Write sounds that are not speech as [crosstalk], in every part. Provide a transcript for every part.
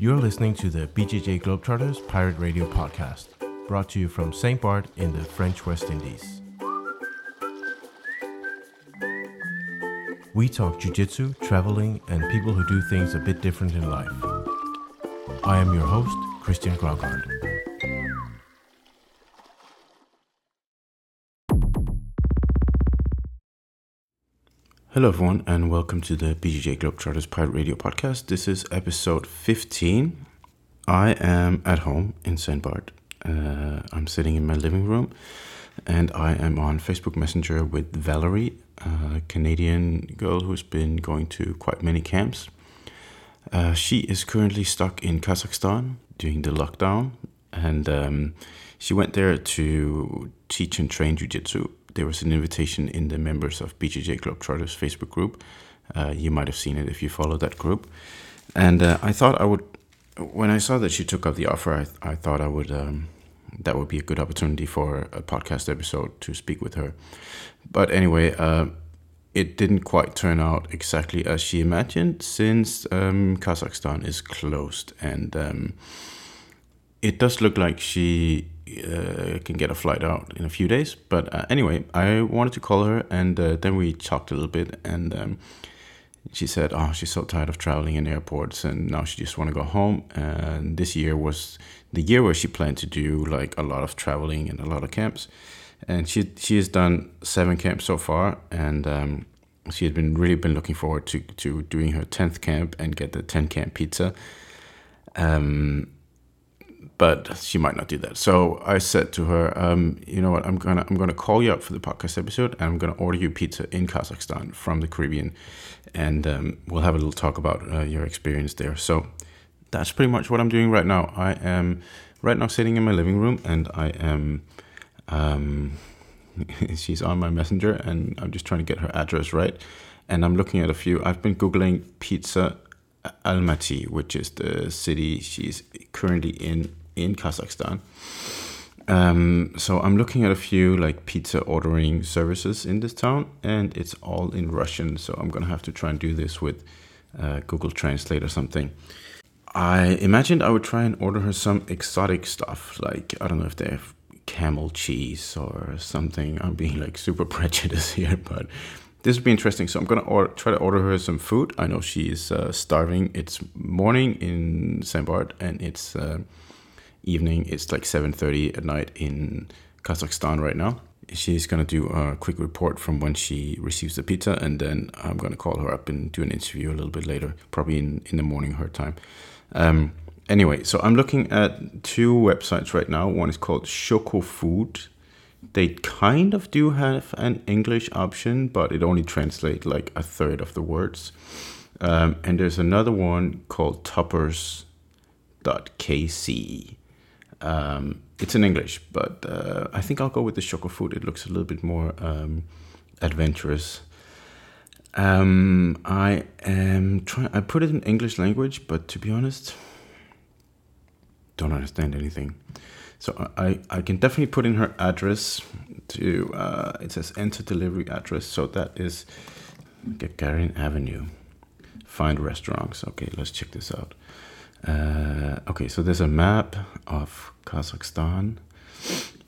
You're listening to the BJJ Globetrotters Pirate Radio podcast, brought to you from St. Bart in the French West Indies. We talk jujitsu, traveling, and people who do things a bit different in life. I am your host, Christian Graugart. Hello, everyone, and welcome to the BJJ Globetrotters Pirate Radio podcast. This is episode 15. I am at home in St. Bart. Uh, I'm sitting in my living room, and I am on Facebook Messenger with Valerie, a Canadian girl who's been going to quite many camps. Uh, she is currently stuck in Kazakhstan during the lockdown, and um, she went there to teach and train jiu-jitsu there was an invitation in the members of BJJ Globetrotters Facebook group. Uh, you might have seen it if you follow that group. And uh, I thought I would, when I saw that she took up the offer, I, I thought I would, um, that would be a good opportunity for a podcast episode to speak with her. But anyway, uh, it didn't quite turn out exactly as she imagined since um, Kazakhstan is closed. And um, it does look like she uh, can get a flight out in a few days. But uh, anyway, I wanted to call her, and uh, then we talked a little bit, and um, she said, "Oh, she's so tired of traveling in airports, and now she just want to go home." And this year was the year where she planned to do like a lot of traveling and a lot of camps, and she she has done seven camps so far, and um, she had been really been looking forward to to doing her tenth camp and get the ten camp pizza. Um, but she might not do that. So I said to her, um, you know what, I'm gonna I'm gonna call you up for the podcast episode, and I'm gonna order you pizza in Kazakhstan from the Caribbean, and um, we'll have a little talk about uh, your experience there. So that's pretty much what I'm doing right now. I am right now sitting in my living room, and I am. Um, [laughs] she's on my messenger, and I'm just trying to get her address right. And I'm looking at a few. I've been googling pizza Almaty, which is the city she's currently in in Kazakhstan. Um, so I'm looking at a few like pizza ordering services in this town, and it's all in Russian. So I'm gonna have to try and do this with uh, Google Translate or something. I imagined I would try and order her some exotic stuff, like I don't know if they have camel cheese or something. I'm being like super [laughs] prejudiced here, but this would be interesting. So I'm gonna try to order her some food. I know she's uh, starving. It's morning in St. Bart, and it's uh, evening. It's like 7:30 at night in Kazakhstan right now. She's gonna do a quick report from when she receives the pizza, and then I'm gonna call her up and do an interview a little bit later, probably in in the morning her time. Um, anyway, so I'm looking at two websites right now. One is called Chocofood. They kind of do have an English option, but it only translates like a third of the words. Um, and there's another one called toppers.kz. Um, it's in English, but uh, I think I'll go with the Chocofood. It looks a little bit more um, adventurous. Um, I am trying. I put it in English language, but to be honest, don't understand anything. So I, I can definitely put in her address to uh, it says enter delivery address. So that is Gagarin Avenue. Find restaurants. Okay, let's check this out. Uh, okay, so there's a map of Kazakhstan.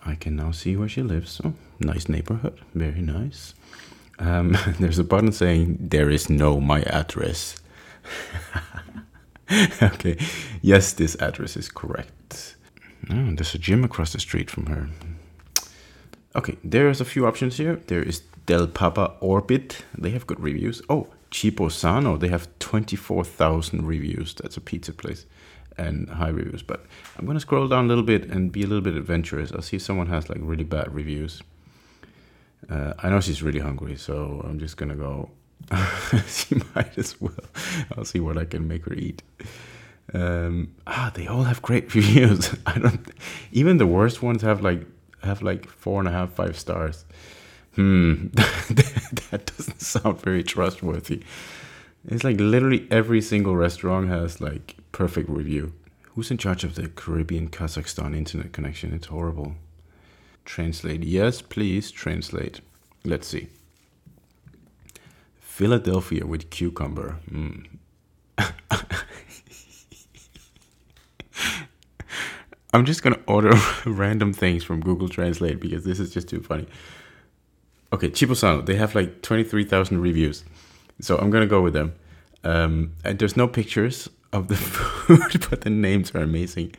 I can now see where she lives. Oh, nice neighborhood. Very nice. Um, [laughs] there's a button saying there is no my address. [laughs] okay, yes, this address is correct. Oh, there's a gym across the street from her. Okay, there's a few options here. There is Del Papa Orbit. They have good reviews. Oh, Cibo Sano. They have 24,000 reviews. That's a pizza place and high reviews. But I'm going to scroll down a little bit and be a little bit adventurous. I'll see if someone has like really bad reviews. Uh, I know she's really hungry, so I'm just going to go. [laughs] she might as well. I'll see what I can make her eat. Um, ah, they all have great [laughs] reviews. I don't. Even the worst ones have like have like four and a half, five stars. Hmm, [laughs] that doesn't sound very trustworthy. It's like literally every single restaurant has like perfect review. Who's in charge of the Caribbean Kazakhstan internet connection? It's horrible. Translate. Yes, please translate. Let's see. Philadelphia with cucumber. Mm. [laughs] I'm just gonna order [laughs] random things from Google Translate because this is just too funny. Okay, Cibo Sano, they have like 23,000 reviews. So I'm gonna go with them. Um, and there's no pictures of the [laughs] food, but the names are amazing.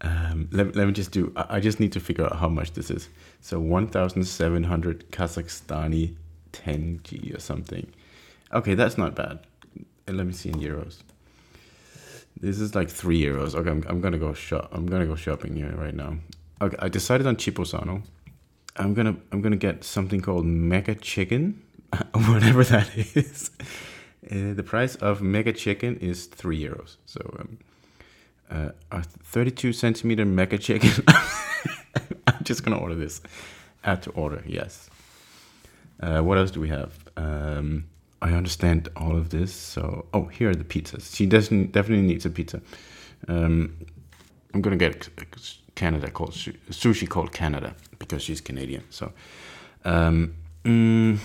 Um, let, let me just do, I I just need to figure out how much this is. So 1,700 Kazakhstani tenge or something. Okay, that's not bad. Let me see in euros. This is like three euros. Okay, I'm, I'm gonna go shop. I'm gonna go shopping here right now. Okay, I decided on Cibo Sano. I'm gonna I'm gonna get something called Mega Chicken, [laughs] whatever that [laughs] is. Uh, the price of Mega Chicken is three euros. So um, uh, a 32 centimeter Mega Chicken. [laughs] I'm just gonna order this. Add to order. Yes. Uh, what else do we have? Um, I understand all of this. So, oh, here are the pizzas. She doesn't definitely needs a pizza. Um, I'm gonna get Canada called sushi called Canada because she's Canadian. So, um, mm,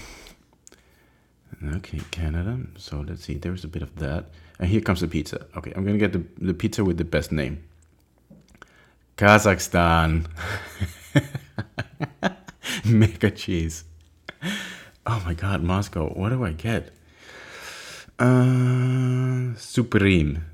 okay, Canada. So let's see. There's a bit of that, and here comes the pizza. Okay, I'm gonna get the the pizza with the best name. Kazakhstan. [laughs] Mega cheese. Oh my god, Moscow. What do I get? Uh, Supreme.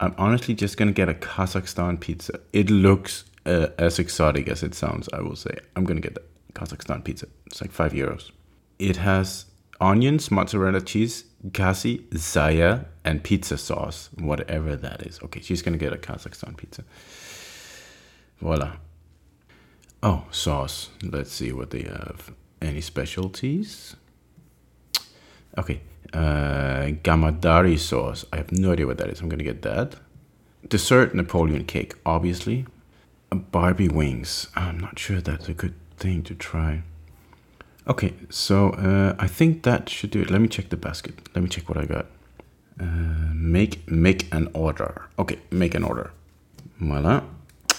I'm honestly just gonna get a Kazakhstan pizza. It looks uh, as exotic as it sounds, I will say. I'm gonna get the Kazakhstan pizza. It's like five euros. It has onions, mozzarella cheese, kazy, zhaya, and pizza sauce, whatever that is. Okay, she's gonna get a Kazakhstan pizza. Voila. Oh, sauce. Let's see what they have. Any specialties? Okay, uh, Gamadari sauce. I have no idea what that is. I'm gonna get that. Dessert Napoleon cake, obviously. Barbie wings. I'm not sure that's a good thing to try. Okay, so uh, I think that should do it. Let me check the basket. Let me check what I got. Uh, make make an order. Okay, make an order. Voila.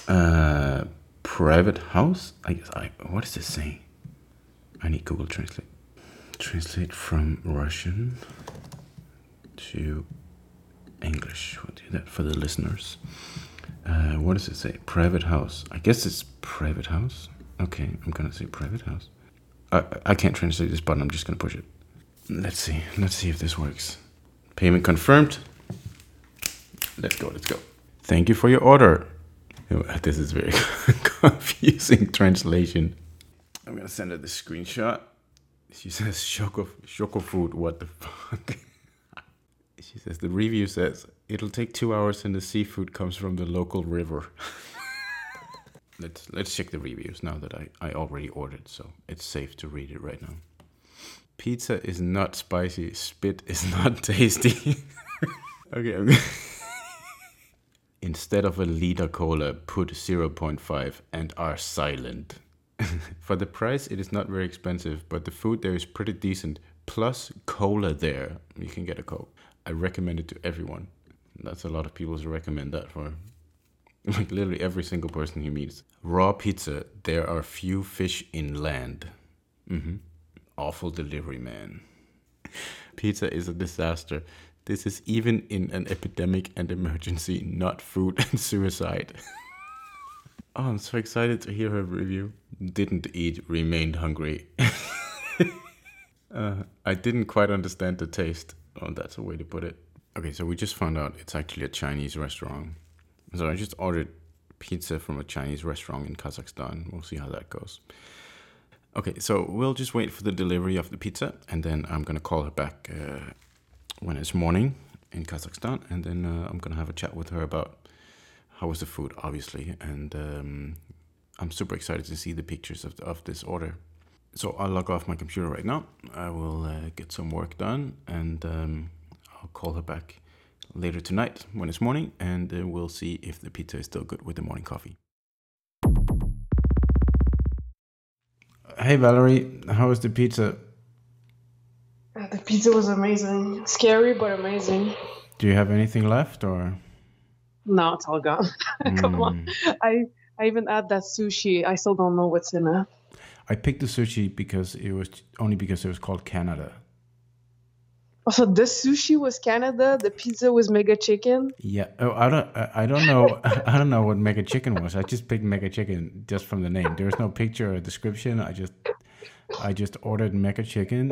Uh, private house. I guess I. What is this saying? I need Google Translate. Translate from Russian to English. We'll do that for the listeners. Uh, what does it say? Private house. I guess it's private house. Okay, I'm gonna say private house. I, I can't translate this button. I'm just gonna push it. Let's see. Let's see if this works. Payment confirmed. Let's go. Let's go. Thank you for your order. Oh, [laughs] This is very [laughs] confusing translation. I'm gonna send her the screenshot. She says Choco Choco food. What the fuck? [laughs] she says the review says it'll take two hours and the seafood comes from the local river. [laughs] let's let's check the reviews now that I, I already ordered, so it's safe to read it right now. Pizza is not spicy. Spit is not [laughs] tasty. okay. Gonna- Instead of a liter cola, put 0.5 and are silent. [laughs] For the price, it is not very expensive, but the food there is pretty decent. Plus cola there, you can get a coke. I recommend it to everyone. That's a lot of people to recommend that for. [laughs] Like literally every single person he meets. Raw pizza. There are few fish in land. hmm Awful delivery man. [laughs] Pizza is a disaster. This is even in an epidemic and emergency, not food and suicide. oh, I'm so excited to hear her review. Didn't eat, remained hungry. [laughs] uh, I didn't quite understand the taste. Oh, that's a way to put it. Okay, so we just found out it's actually a Chinese restaurant. So I just ordered pizza from a Chinese restaurant in Kazakhstan. We'll see how that goes. Okay, so we'll just wait for the delivery of the pizza, and then I'm gonna call her back uh, when it's morning in Kazakhstan, and then uh, I'm gonna have a chat with her about how was the food, obviously, and um, I'm super excited to see the pictures of, of this order. So I'll log off my computer right now. I will uh, get some work done, and um, I'll call her back later tonight when it's morning, and uh, we'll see if the pizza is still good with the morning coffee. Hey Valerie, how was the pizza? Uh, The pizza was amazing. Scary, but amazing. Do you have anything left, or? No, it's all gone. [laughs] Come on. I I even add that sushi. I still don't know what's in it. I picked the sushi because it was only because it was called Canada. Oh, also, the sushi was Canada. The pizza was Mega Chicken. Yeah. Oh, I don't. I don't know. [laughs] I don't know what Mega Chicken was. I just picked Mega Chicken just from the name. There's no picture or description. I just, I just ordered Mega Chicken,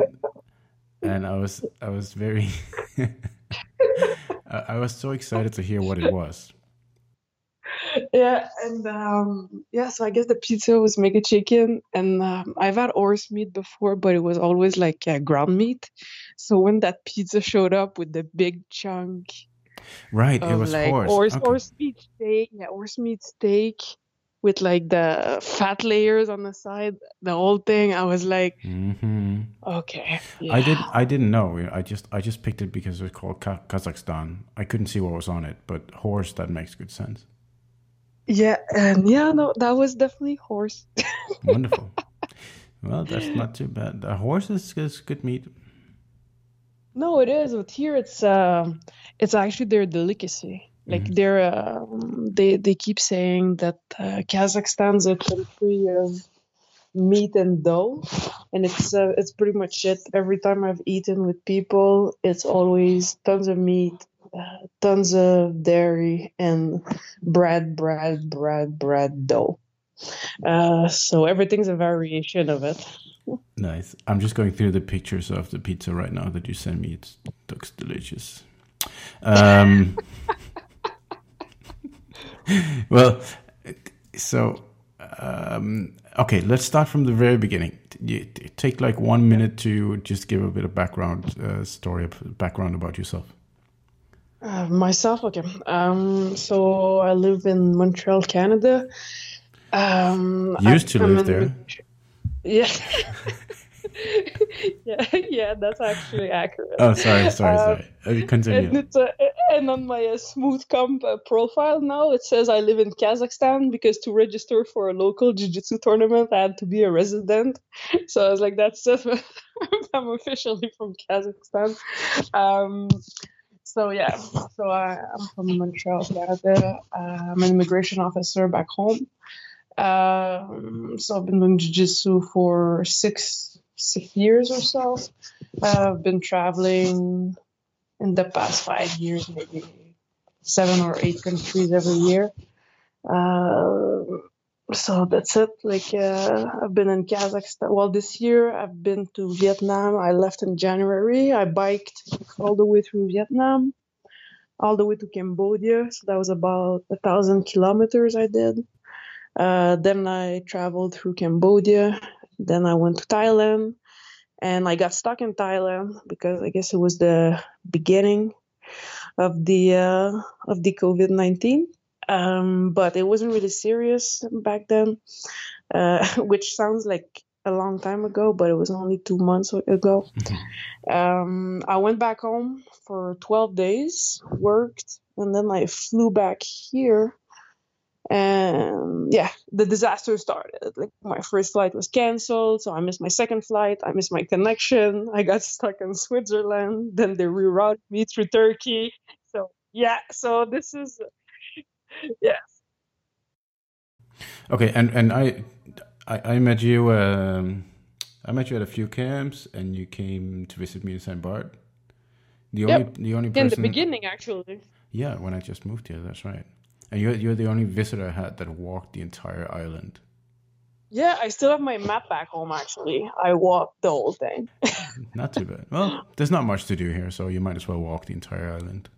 and I was, I was very, [laughs] I was so excited to hear what it was. Yeah, and um, yeah, so I guess the pizza was mega chicken, and um, I've had horse meat before, but it was always like uh, ground meat. So when that pizza showed up with the big chunk, right, it was like horse. horse, okay. horse meat steak, yeah, horse meat steak with like the fat layers on the side, the whole thing. I was like, mm-hmm. okay, I did. I didn't know. I just. I just picked it because it was called Ka- Kazakhstan. I couldn't see what was on it, but horse. That makes good sense. Yeah, and yeah, no, that was definitely horse. [laughs] Wonderful. well, that's not too bad. A horse is, is good meat. No, it is, but here it's um it's actually their delicacy. Like Mhm. they're um, they they keep saying that uh, Kazakhstan's a country of meat and dough, and it's uh, it's pretty much it. Every time I've eaten with people, it's always tons of meat, uh, tons of dairy, and bread, bread, bread, bread, dough. Uh, so everything's a variation of it. Nice. I'm just going through the pictures of the pizza right now that you sent me. It looks delicious. Um, [laughs] well, so um, okay, let's start from the very beginning. Take like one minute to just give a bit of background uh, story, background about yourself. Uh, myself, okay. Um, so I live in Montreal, Canada. Um, Used to I'm live there. Yeah. [laughs] yeah, yeah, that's actually accurate. Oh, sorry, sorry, Uh, sorry. Uh, And Continue. it's uh, and on my uh, Smoothcomp uh, profile now it says I live in Kazakhstan because to register for a local jiu-jitsu tournament I had to be a resident. [laughs] So I was like, that's it. [laughs] I'm officially from Kazakhstan. Um, so yeah, so I, I'm from Montreal, Canada. Uh, I'm an immigration officer back home. Um, so I've been doing jiu-jitsu for six six years or so. I've been traveling in the past five years, maybe seven or eight countries every year. Uh, so that's it. Like uh, I've been in Kazakhstan. Well, this year I've been to Vietnam. I left in January. I biked all the way through Vietnam, all the way to Cambodia. So that was about a thousand kilometers I did. Uh, then I traveled through Cambodia. Then I went to Thailand, and I got stuck in Thailand because I guess it was the beginning of the uh, of the COVID nineteen. Um, but it wasn't really serious back then, uh, [laughs] which sounds like a long time ago, but it was only two months ago. Um, I went back home for 12 days, worked, and then I flew back here. And yeah, the disaster started. Like my first flight was canceled, so I missed my second flight. I missed my connection. I got [laughs] stuck in Switzerland. Then they rerouted me through Turkey. So yeah, so this is [laughs] yeah. Okay, and and I, I, I met you. Um, I met you at a few camps, and you came to visit me in Saint Bart. The only, the only person In the beginning, actually. Yeah, when I just moved here, that's right. And you're you're the only visitor I had that walked the entire island. Yeah, I still have my map back home. Actually, I walked the whole thing. [laughs] Not too bad. Well, there's not much to do here, so you might as well walk the entire island.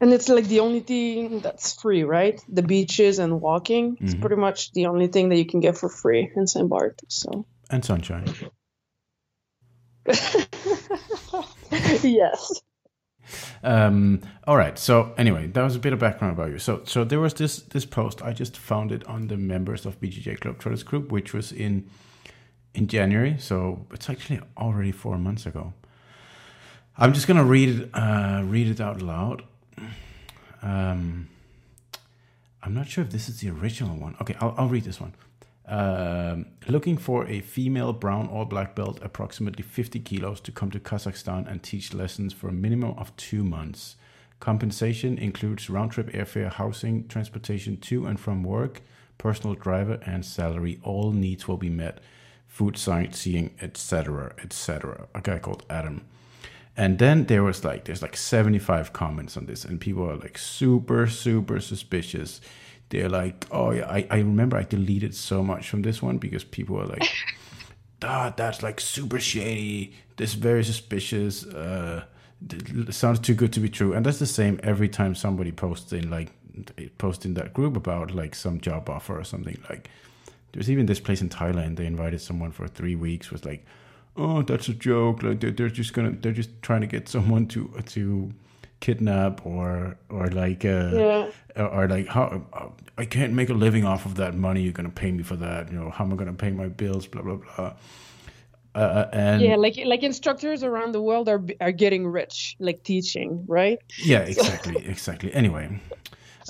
And it's like the only thing that's free, right? The beaches and walking. It's Mhm. pretty much the only thing that you can get for free in St. Bart. So, And sunshine. [laughs] yes. Um, all right. So anyway, that was a bit of background about you. So so there was this this post I just found it on the members of BJJ Globetrotters group, which was in in January. So it's actually already four months ago. I'm just gonna read it uh, read it out loud. Um, I'm not sure if this is the original one. Okay, I'll, I'll read this one. Um, looking for a female brown or black belt, approximately 50 kilos, to come to Kazakhstan and teach lessons for a minimum of two months. Compensation includes round trip airfare, housing, transportation to and from work, personal driver, and salary. All needs will be met. Food, sightseeing, etc., etc. A guy called Adam. And then there was like there's like 75 comments on this, and people are like super super suspicious. They're like, oh yeah, I, I remember I deleted so much from this one because people are like, [laughs] ah, that's like super shady. This very suspicious. Uh, sounds too good to be true, and that's the same every time somebody posts in like post in that group about like some job offer or something like. There's even this place in Thailand. They invited someone for three weeks. Was like, oh, that's a joke. Like they're, they're just gonna, they're just trying to get someone to to kidnap or or like uh, Yeah. or, like how I can't make a living off of that money. You're gonna pay me for that. You know how am I gonna pay my bills? Blah blah blah. Uh, and Yeah, like like instructors around the world are are getting rich, like teaching, right? yeah exactly [laughs] exactly anyway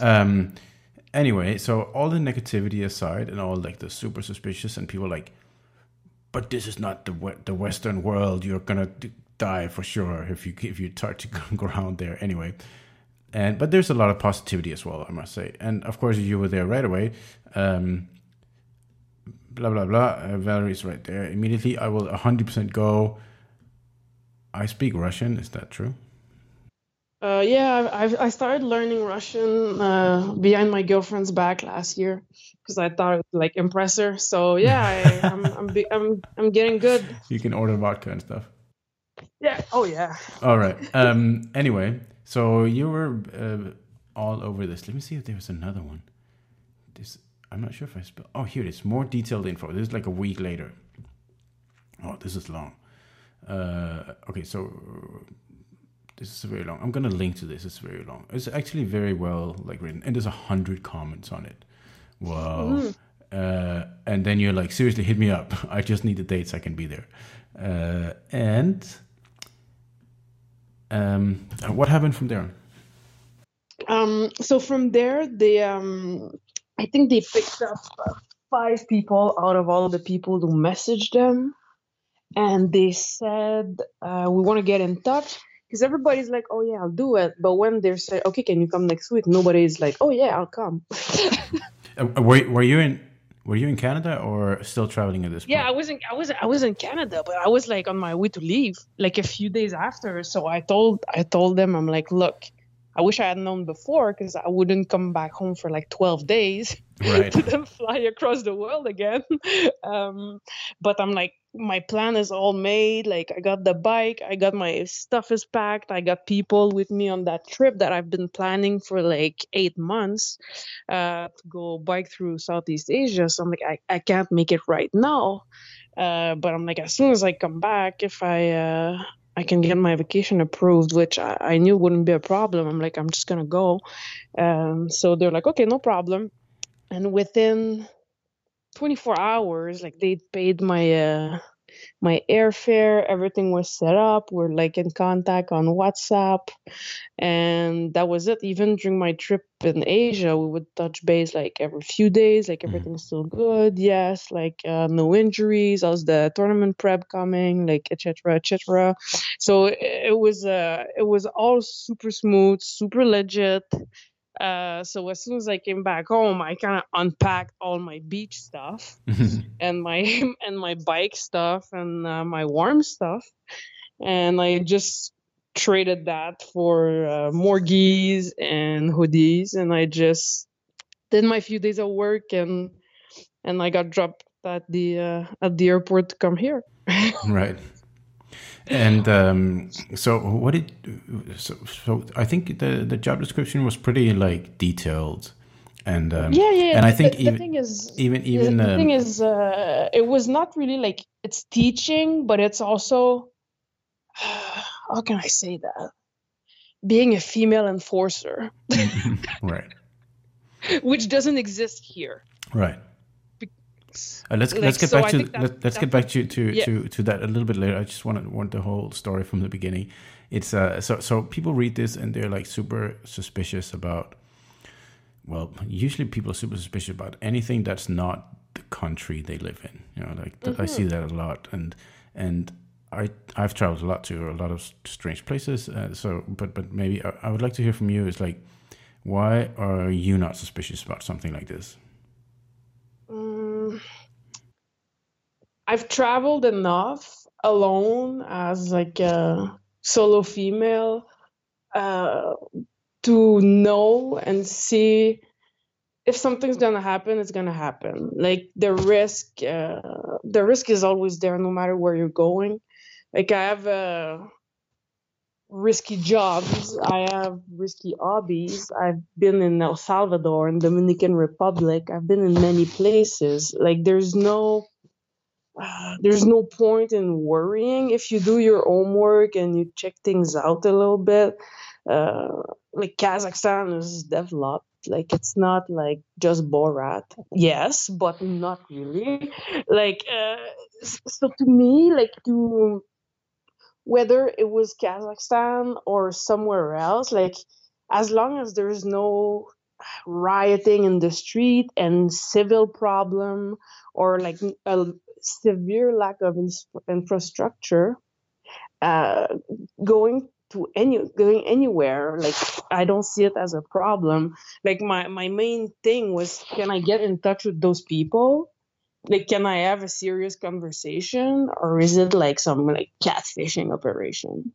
um anyway so all the negativity aside and all like the super suspicious and people like but this is not the the western world. You're gonna die for sure if you if you start to [laughs] go around there anyway. And but there's a lot of positivity as well i must say. And of course you were there right away. Um blah blah blah. Uh, valerie's right there. Immediately i will 100% go. I speak russian. Is that true Uh, yeah, I I started learning Russian uh, behind my girlfriend's back last year because I thought it would like impress her. So yeah, I, I'm I'm be, I'm I'm getting good. you can order vodka and stuff Yeah. Oh yeah. All right. Um. Anyway, so you were uh, all over this. Let me see if there was another one. This I'm not sure if I spell. Oh, here it is. More detailed info. This is like a week later. Oh, this is long. Uh. Okay. So this is very long. I'm gonna link to this. It's very long. It's actually very well like written, and there's a hundred comments on it. Wow. Uh, and then you're like, seriously, hit me up. [laughs] I just need the dates. I can be there. Uh, and um, what happened from there? Um. So from there, they um, I think they picked up uh, five people out of all the people who messaged them, and they said, uh, "We want to get in touch." Because everybody's like, "Oh yeah, I'll do it," but when they say, "Okay, can you come next week?" Nobody's like, "Oh yeah, I'll come." Uh, [laughs] were, were you in Were you in Canada or still traveling at this point? Yeah, I was in I was I was in Canada, but I was like on my way to leave, like a few days after. So I told I told them I'm like, look, I wish I had known before because I wouldn't come back home for like 12 days Right. [laughs] to then fly across the world again. [laughs] um, but I'm like, my plan is all made. Like I got the bike, I got my stuff is packed, I got people with me on that trip that I've been planning for like eight months uh, to go bike through Southeast Asia. So I'm like, I, I can't make it right now. Uh, but I'm like, as soon as I come back, if I uh, I can get my vacation approved, which I, I knew wouldn't be a problem. I'm like, I'm just gonna go. Um, so they're like, okay, no problem. And within 24 hours, like they paid my uh, my airfare, everything was set up. We're like in contact on WhatsApp, and that was it. Even during my trip in Asia, we would touch base like every few days, like everything's still good. Yes, like uh, no injuries. How's the tournament prep coming? Like etc. etc. So it, it was uh it was all super smooth, super legit. Uh, so as soon as I came back home, I kind of unpacked all my beach stuff [laughs] and my [laughs] and my bike stuff and uh, my warm stuff, and I just traded that for uh, more gis and hoodies, and I just did my few days of work and and I got dropped at the uh, at the airport to come here. [laughs] right. And um, so, what did so, so? I think the the job description was pretty like detailed, and um, yeah, yeah. and I think the, even the thing is, even even the um, thing is, uh, it was not really like it's teaching, but it's also how can I say that? Being a female enforcer, right, [laughs] which doesn't exist here. right. Uh, let's Like, let's get so back I to that- let, let's get back to to, Yeah. to to that a little bit later. I just want to want the whole story from the beginning. It's uh so so people read this and they're like super suspicious about. Well, usually people are super suspicious about anything that's not the country they live in. You know, like th- I see Mm-hmm. that a lot, and and I I've traveled a lot to a lot of strange places. Uh, so, but but maybe I, I would like to hear from you. Is like, why are you not suspicious about something like this? Mm, I've traveled enough alone as like a solo female uh, to know and see if something's gonna happen, it's gonna happen. Like the risk, uh, the risk is always there, no matter where you're going. Like I have uh, risky jobs, I have risky hobbies. I've been in El Salvador and Dominican Republic. I've been in many places. Like there's no [sighs] there's no point in worrying if you do your homework and you check things out a little bit. Uh, like Kazakhstan is developed. Like it's not like just Borat. Yes, but not really. Like uh, so to me, like to whether it was Kazakhstan or somewhere else, like as long as there's no rioting in the street and civil problem or like a severe lack of infrastructure uh, going to any going anywhere like i don't see it as a problem. Like my my main thing was can i get in touch with those people like can i have a serious conversation or is it like some like catfishing operation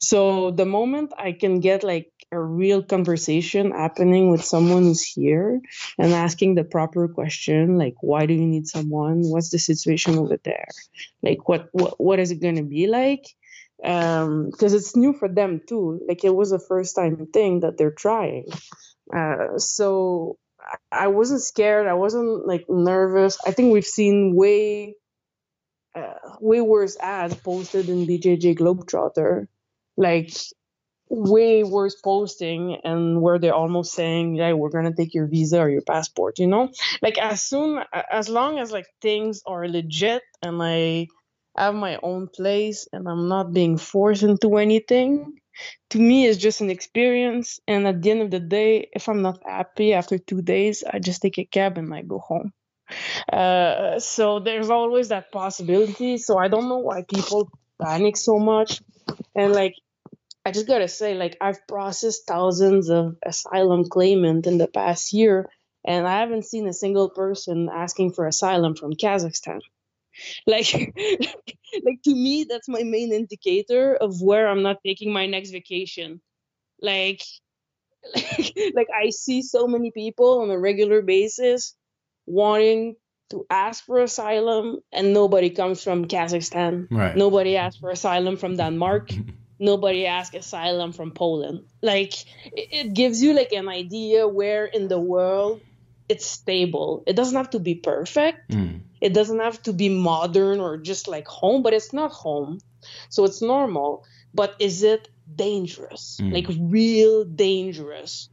so the moment I can get like a real conversation happening with someone who's here and asking the proper question, like why do you need someone? What's the situation over there? Like what what, what is it going to be like? Um, because it's new for them too. Like it was a first time thing that they're trying. Uh, so I wasn't scared. I wasn't like nervous. I think we've seen way uh, way worse ads posted in BJJ Globetrotter like way worse posting and where they're almost saying yeah we're gonna take your visa or your passport you know like as soon as long as like things are legit and i have my own place and i'm not being forced into anything to me it's just an experience and at the end of the day if i'm not happy after two days i just take a cab and i go home uh, so there's always that possibility so i don't know why people panic so much and like, I just gotta say, like, I've processed thousands of asylum claimants in the past year, and I haven't seen a single person asking for asylum from Kazakhstan. [laughs] Like, like to me, that's my main indicator of where I'm not taking my next vacation. Like, like, [laughs] like I see so many people on a regular basis wanting to ask for asylum and nobody comes from Kazakhstan. Right. Nobody asks for asylum from Denmark. [laughs] nobody asks asylum from Poland. Like it gives you like an idea where in the world it's stable. It doesn't have to be perfect. Mm. It doesn't have to be modern or just like home, but it's not home. So it's normal. But is it dangerous? Mm. Like real dangerous?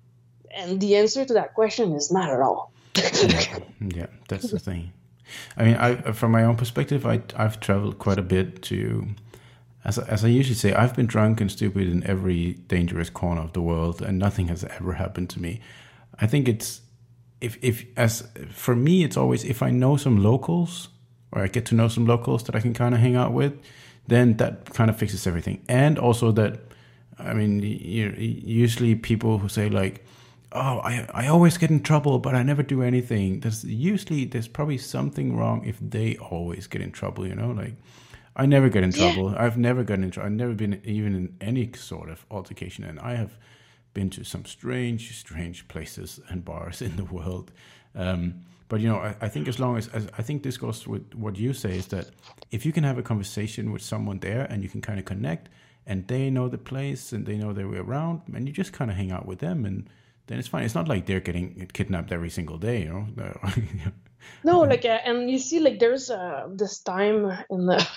And the answer to that question is not at all yeah, [laughs] yeah, that's the thing. I mean, I from my own perspective, I I've traveled quite a bit to, as as I usually say, I've been drunk and stupid in every dangerous corner of the world, and nothing has ever happened to me. I think it's if if as for me, it's always if I know some locals or I get to know some locals that I can kind of hang out with, then that kind of fixes everything. And also that, I mean, you, usually people who say like oh I, I always get in trouble but i never do anything there's usually there's probably something wrong if they always get in trouble you know like i never get in trouble yeah. i've never gotten in trouble i've never been even in any sort of altercation and i have been to some strange strange places and bars [laughs] in the world um, but you know I, I think as long as, as i think this goes with what you say is that if you can have a conversation with someone there and you can kind of connect and they know the place and they know their way around and you just kind of hang out with them and then it's fine. It's not like they're getting kidnapped every single day, you know. no, [laughs] like, uh, and you see, like, there's uh, this time in the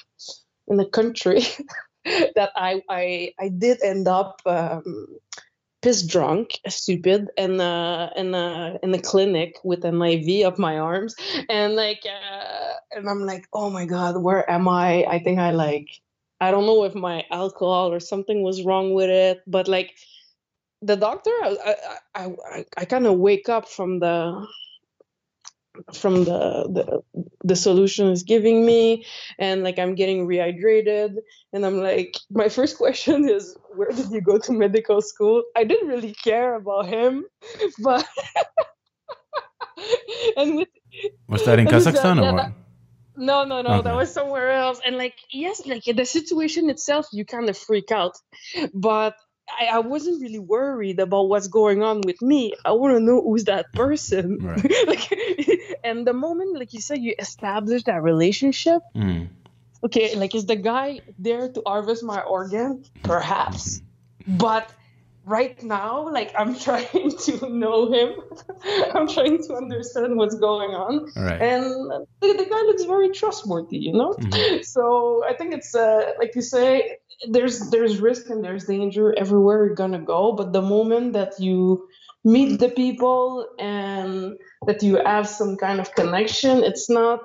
in the country [laughs] that I I I did end up um, piss drunk, stupid, and uh, in uh, in the clinic with an IV up my arms, and like, uh, and I'm like, oh my god, where am I? I think I like. I don't know if my alcohol or something was wrong with it, but like the doctor, I I, I, I kind of wake up from the from the, the the solution is giving me and like i'm getting rehydrated and i'm like [laughs] my first question is where did you go to medical school i didn't really care about him [laughs] but [laughs] and with was that in kazakhstan or what No, no, no. Okay. That was somewhere else. And like, yes, like the situation itself, you kind of freak out. But I, I wasn't really worried about what's going on with me. I want to know who's that person. Right. [laughs] like, [laughs] and the moment, like you said, you establish that relationship. Mm. Okay, like is the guy there to harvest my organ? Perhaps. But right now, like I'm [laughs] trying to know him. I'm trying to understand what's going on. Right. And the, the guy looks very trustworthy, you know? Mhm. So I think it's uh, like you say, there's there's risk and there's danger everywhere you're gonna go. But the moment that you meet the people and that you have some kind of connection, it's not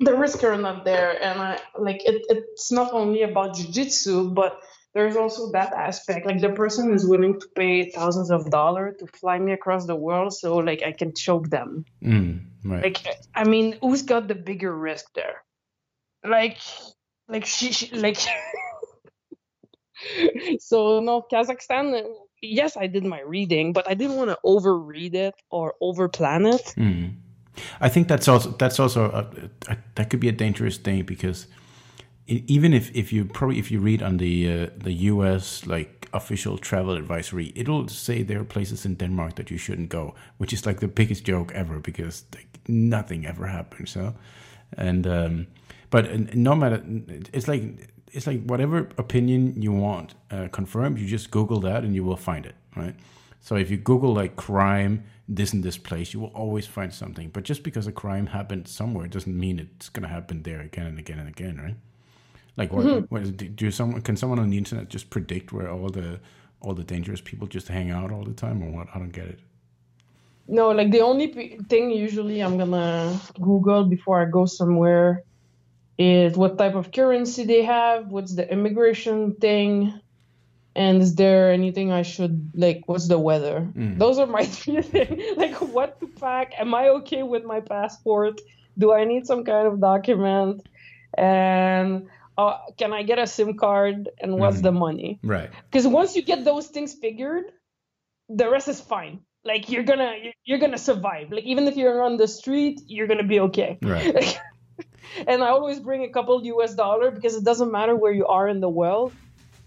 the risks are not there. And I like it, it's not only about jiu-jitsu but there's also that aspect. Like the person is willing to pay thousands of dollars to fly me across the world, so like I can choke them. Mm. Right. Like, I mean, who's got the bigger risk there? Like, like she, she like. [laughs] so no, Kazakhstan. Yes, I did my reading, but I didn't want to overread it or overplan it. Mm. I think that's also that's also a, a, that could be a dangerous thing because even if, if you probably if you read on the uh, the U.S. like official travel advisory, it'll say there are places in Denmark that you shouldn't go, which is like the biggest joke ever because like, nothing ever happens. So, and um, but no matter, it's like it's like whatever opinion you want uh, confirmed, you just Google that and you will find it, right? So if you Google like crime, this and this place, you will always find something. But just because a crime happened somewhere doesn't mean it's going to happen there again and again and again, right? Like, what, what is, do someone can someone on the internet just predict where all the all the dangerous people just hang out all the time, or what? I don't get it. No, like the only p- thing usually I'm gonna Google before I go somewhere is what type of currency they have, what's the immigration thing, and is there anything I should like? What's the weather? Mm. Those are my [laughs] three things. Like what to pack? Am I okay with my passport? Do I need some kind of document? And uh, can I get a SIM card? And what's Mhm. the money? Right. because once you get those things figured the rest is fine like you're gonna you're gonna survive like even if you're on the street you're gonna be okay Right. [laughs] [laughs] and i always bring a couple us dollar because it doesn't matter where you are in the world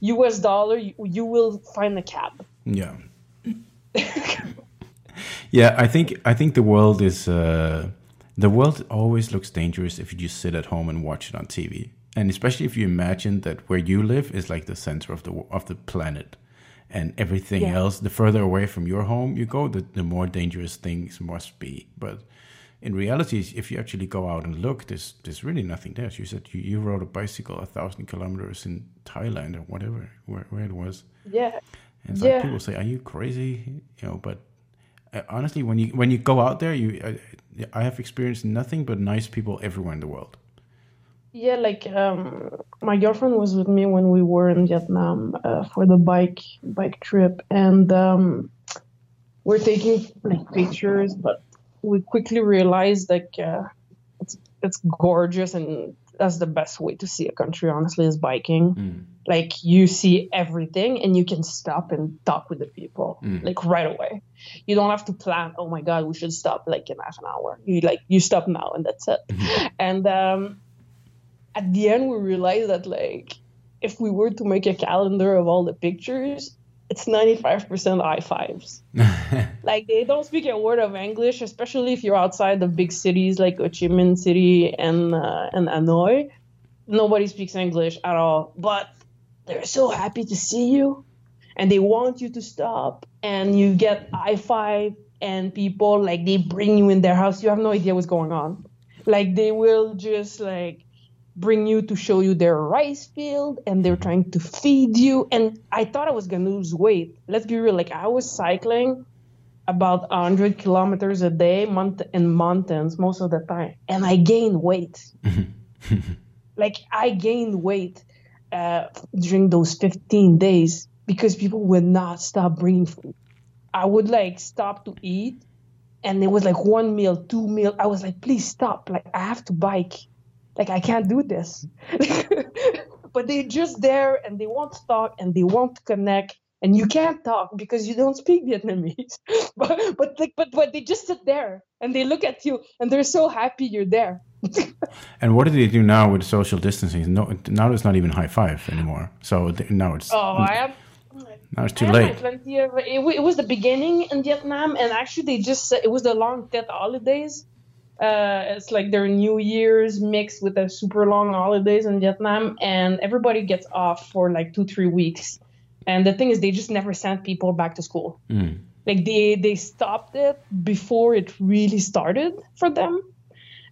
us dollar you, you will find a cab Yeah. [laughs] yeah, I think I think the world is uh, the world always looks dangerous if you just sit at home and watch it on TV, and especially if you imagine that where you live is like the center of the of the planet, and everything Yeah. else. The further away from your home you go, the the more dangerous things must be. But in reality, if you actually go out and look, there's there's really nothing there. As you said you, you rode a bicycle a thousand kilometers in Thailand or whatever where, where it was. yeah And it's Yeah. like people say, "Are you crazy?" You know, but uh, honestly, when you when you go out there, you I, I have experienced nothing but nice people everywhere in the world. yeah like um my girlfriend was with me when we were in vietnam uh, for the bike bike trip and um we're taking like pictures but we quickly realized like uh, it's it's gorgeous and that's the best way to see a country honestly is biking. Mm. like you see everything and you can stop and talk with the people Mm. like right away. You don't have to plan oh my god we should stop like in half an hour. You like you stop now and that's it. [laughs] And um at the end we realized that like if we were to make a calendar of all the pictures it's 95% high fives. [laughs] Like they don't speak a word of english especially if you're outside the big cities like ho chi minh city and uh, and hanoi. Nobody speaks english at all. But they're so happy to see you and they want you to stop and you get high five and people like they bring you in their house. You have no idea what's going on. Like they will just like bring you to show you their rice field and they're trying to feed you. And i thought i was gonna lose weight. Let's be real like i was cycling about 100 kilometers a day month in mountains most of the time and i gained weight. [laughs] Like i gained weight uh, during those 15 days because people would not stop bringing food. I would like stop to eat and it was like one meal two meal. I was like please stop. Like i have to bike like i can't do this [laughs] but they're just there and they want to talk and they want to connect and you can't talk because you don't speak Vietnamese. [laughs] but but like, but but they just sit there and they look at you and they're so happy you're there. [laughs] and what do they do now with social distancing? No, now it's not even high five anymore. So now it's oh, I have. Now it's too late. Of, it, it, was the beginning in Vietnam, and actually they just it was the long Tet holidays. Uh, it's like their New Year's mixed with the super long holidays in Vietnam, and everybody gets off for like two three weeks and the thing is, they just never sent people back to school. Mm. Like they they stopped it before it really started for them,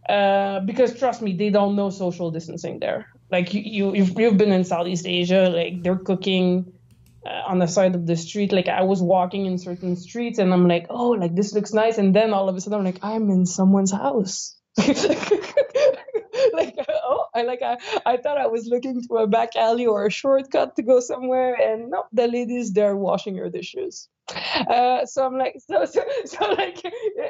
uh, because trust me, they don't know social distancing there. Like you, you you've, you've been in Southeast Asia, like they're cooking uh, on the side of the street. Like I was walking in certain streets, and I'm like, oh, like this looks nice, and then all of a sudden I'm like, I'm in someone's house. [laughs] like oh I like I, I thought I was looking to a back alley or a shortcut to go somewhere. And no the ladies they're washing your dishes. Uh, so I'm like so so, so like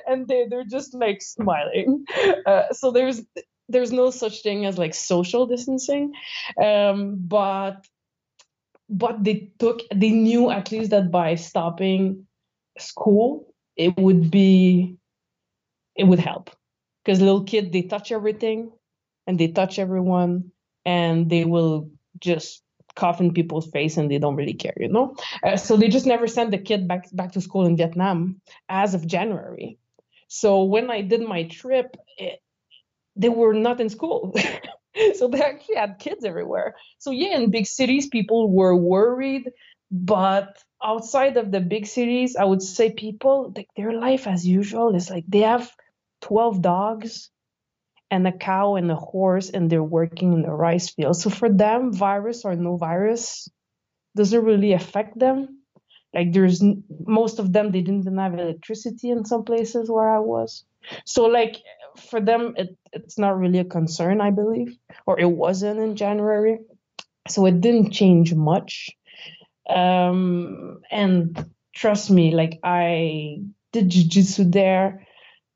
and they they're just like smiling. Uh, so there's there's no such thing as like social distancing. Um, but but they took they knew at least that by stopping school it would be it would help. Because little kid they touch everything and they touch everyone and they will just cough in people's face and they don't really care you know? Uh, so they just never sent the kid back back to school in vietnam as of january. So when i did my trip it, they were not in school [laughs] [laughs] so they actually had kids everywhere so yeah in big cities people were worried but outside of the big cities i would say people like their life as usual is like they have 12 dogs and a cow and a horse and they're working in the rice field. So for them, virus or no virus doesn't really affect them. Like there's most of them, they didn't have electricity in some places where I was. So like for them, it, it's not really a concern, I believe, or it wasn't in January. So it didn't change much. Um, and trust me, like I did jujitsu there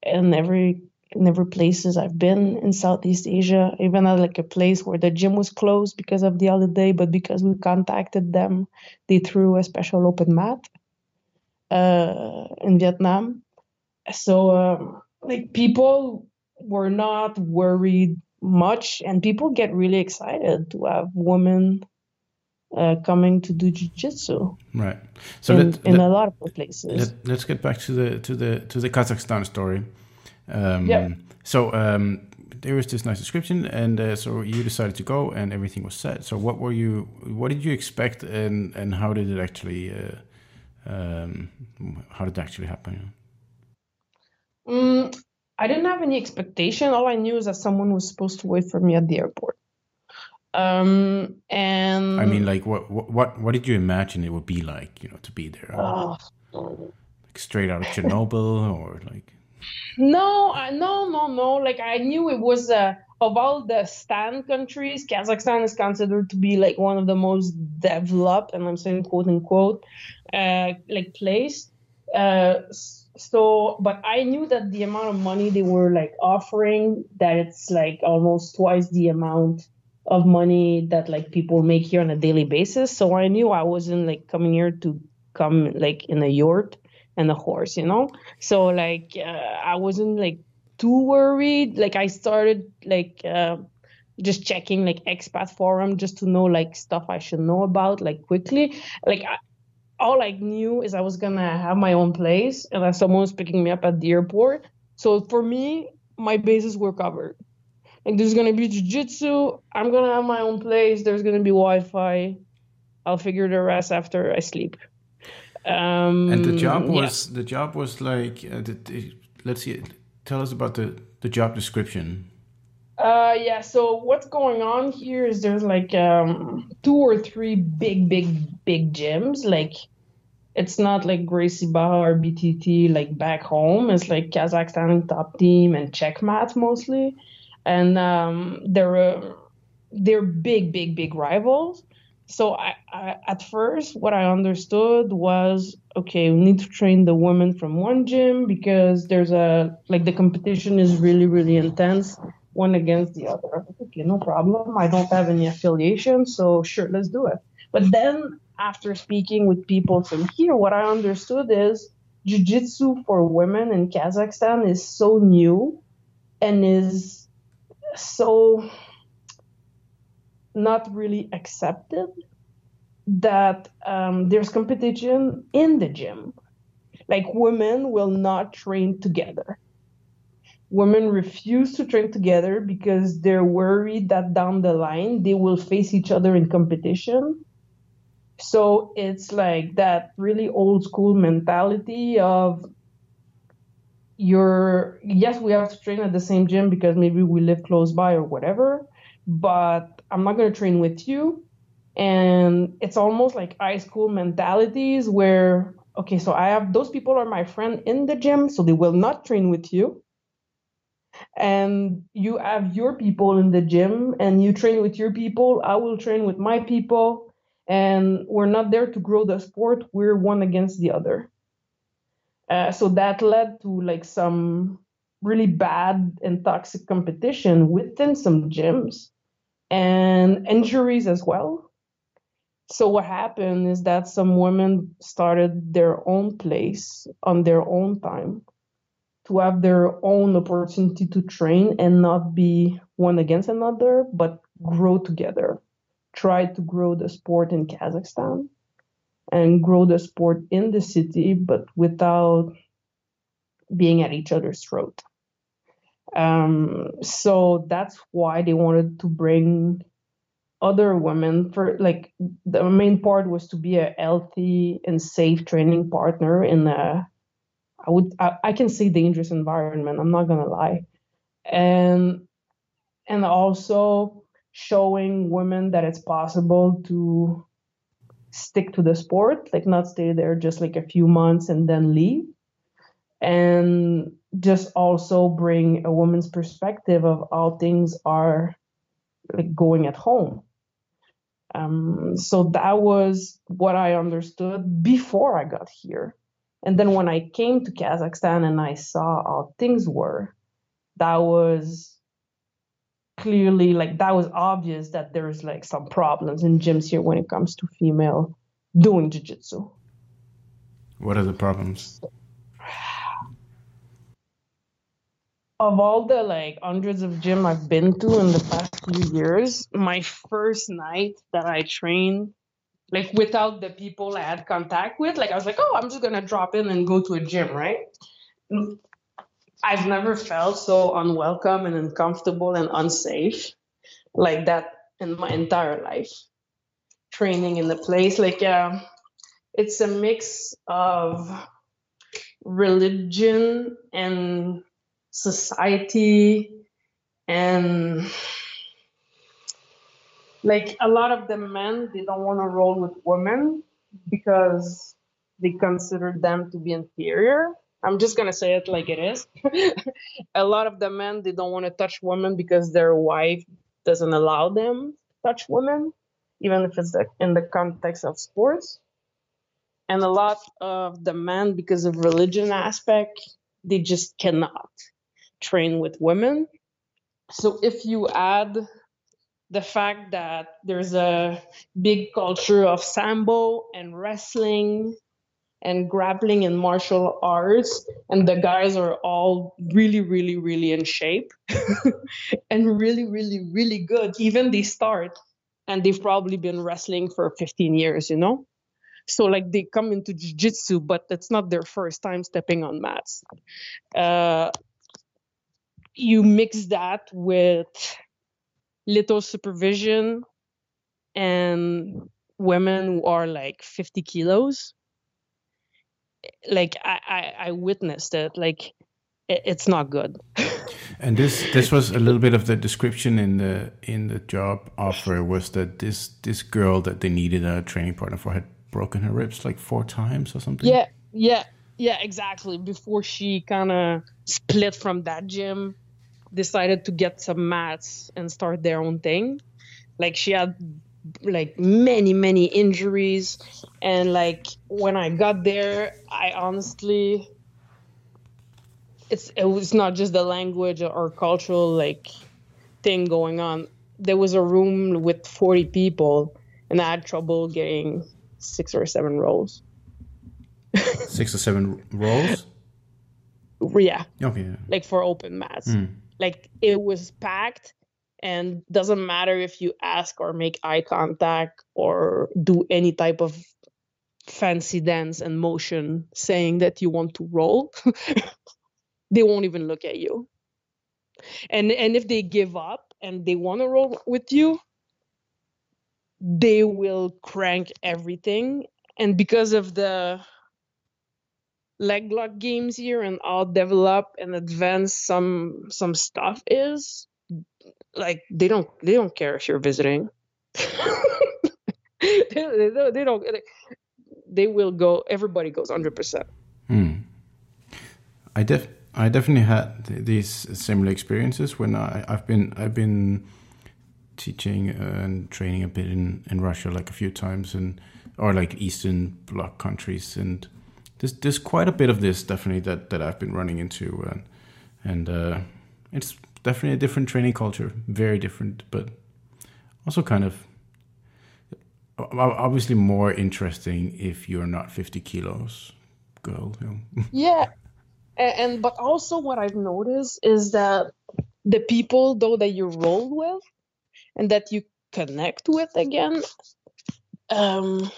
and every in every places I've been in Southeast Asia, even at like a place where the gym was closed because of the holiday, but because we contacted them, they threw a special open mat uh, in Vietnam. So, um, like, people were not worried much, and people get really excited to have women uh, coming to do jiu-jitsu right so in, let, in let, a lot of places let, us get back to the to the to the kazakhstan story um, yeah. So um, there was this nice description, and uh, so you decided to go, and everything was set. So what were you? What did you expect, and and how did it actually? Uh, um, how did it actually happen? Mm, I didn't have any expectation. All I knew is that someone was supposed to wait for me at the airport. Um, and I mean, like, what what what did you imagine it would be like? You know, to be there, oh. like straight out of Chernobyl, [laughs] or like no, no, no, no. Like I knew it was uh, of all the STAN countries, Kazakhstan is considered to be like one of the most developed, and I'm saying quote unquote, uh, like place. Uh, so, but I knew that the amount of money they were like offering, that it's like almost twice the amount of money that like people make here on a daily basis. So I knew I wasn't like coming here to come like in a yurt and a horse, you know? So like uh, I wasn't like too worried. Like I started like uh, just checking like expat forum just to know like stuff I should know about like quickly. Like all I knew is I was gonna have my own place and that someone was picking me up at the airport. So for me, my bases were covered. Like there's gonna be jujitsu. I'm gonna have my own place. There's gonna be Wi-Fi. I'll figure the rest after I sleep. Um, and the job was yeah. the job was like uh, the, the, let's see tell us about the the job description uh yeah so what's going on here is there's like um two or three big big big gyms. Like it's not like Gracie Barra or BTT like back home. It's like Kazakhstan top team and Checkmat mostly, and um, they're uh, they're big, big, big rivals. So I, I, at first what i understood was okay we need to train the women from one gym because there's a like the competition is really really intense one against the other okay no problem i don't have any affiliation so sure let's do it but then after speaking with people from here, what I understood is jiu-jitsu for women in Kazakhstan is so new and is so not really accepted that um, there's competition in the gym. Like women will not train together. Women refuse to train together because they're worried that down the line they will face each other in competition. So it's like that really old school mentality of you're yes we have to train at the same gym because maybe we live close by or whatever but i'm not going to train with you and it's almost like high school mentalities where okay so i have those people are my friend in the gym so they will not train with you and you have your people in the gym and you train with your people. I will train with my people and we're not there to grow the sport. We're one against the other. Uh, so that led to like some really bad and toxic competition within some gyms and injuries as well. So what happened is that some women started their own place on their own time to have their own opportunity to train and not be one against another, but grow together. Try to grow the sport in Kazakhstan and grow the sport in the city, but without being at each other's throat. Um, so that's why they wanted to bring other women for like the main part was to be a healthy and safe training partner in a I would I, I can see dangerous environment. I'm not gonna lie, and and also showing women that it's possible to stick to the sport, like not stay there just like a few months and then leave. And just also bring a woman's perspective of how things are like going at home. Um, so that was what I understood before I got here. And then when I came to Kazakhstan and I saw how things were, that was clearly like that was obvious that there's like some problems in gyms here when it comes to female doing jiu-jitsu. What are the problems? Of all the like hundreds of gym i've been to in the past few years my first night that i trained like without the people i had contact with like i was like oh i'm just gonna drop in and go to a gym right I've never felt so unwelcome and uncomfortable and unsafe like that in my entire life. Training in the place, like uh, it's a mix of religion and society and like a lot of the men they don't want to roll with women because they consider them to be inferior I'm just gonna say it like it is. [laughs] a lot of the men they don't want to touch women because their wife doesn't allow them to touch women, even if it's in the context of sports. And a lot of the men, because of religion aspect, they just cannot train with women. So if you add the fact that there's a big culture of sambo and wrestling and grappling and martial arts and the guys are all really really really in shape [laughs] and really really really good even they start and they've probably been wrestling for 15 years you know? So like they come into jiu-jitsu but it's not their first time stepping on mats. Uh, you mix that with little supervision and women who are like 50 kilos like I, I, I witnessed it. Like it, it's not good. [laughs] and this this was a little bit of the description in the in the job offer was that this this girl that they needed a training partner for had broken her ribs like four times or something. Yeah, yeah, yeah, exactly. Before she kind of split from that gym, decided to get some mats and start their own thing. Like she had like many many injuries and like when i got there i honestly it's it was not just the language or cultural like thing going on there was a room with 40 people and i had trouble getting six or seven rows. Six or seven rolls. [laughs] yeah, Okay. Like for open mats. Mm. Like it was packed and doesn't matter if you ask or make eye contact or do any type of fancy dance and motion saying that you want to roll [laughs] they won't even look at you. And and if they give up and they want to roll with you they will crank everything. And because of the leg lock games here and how develop and advance some some stuff is like they don't they don't care if you're visiting [laughs] they, they, don't- they don't they will go everybody goes 100% Hmm. I def I definitely had these similar experiences when I I've been I've been teaching and training a bit in in Russia like a few times and or like Eastern Bloc countries and there's there's quite a bit of this definitely that that I've been running into and and uh, it's definitely a different training culture very different but also kind of obviously more interesting if you're not 50 kilos girl you know. [laughs] Yeah, and, and but also what I've noticed is that the people though that you roll with and that you connect with again, um,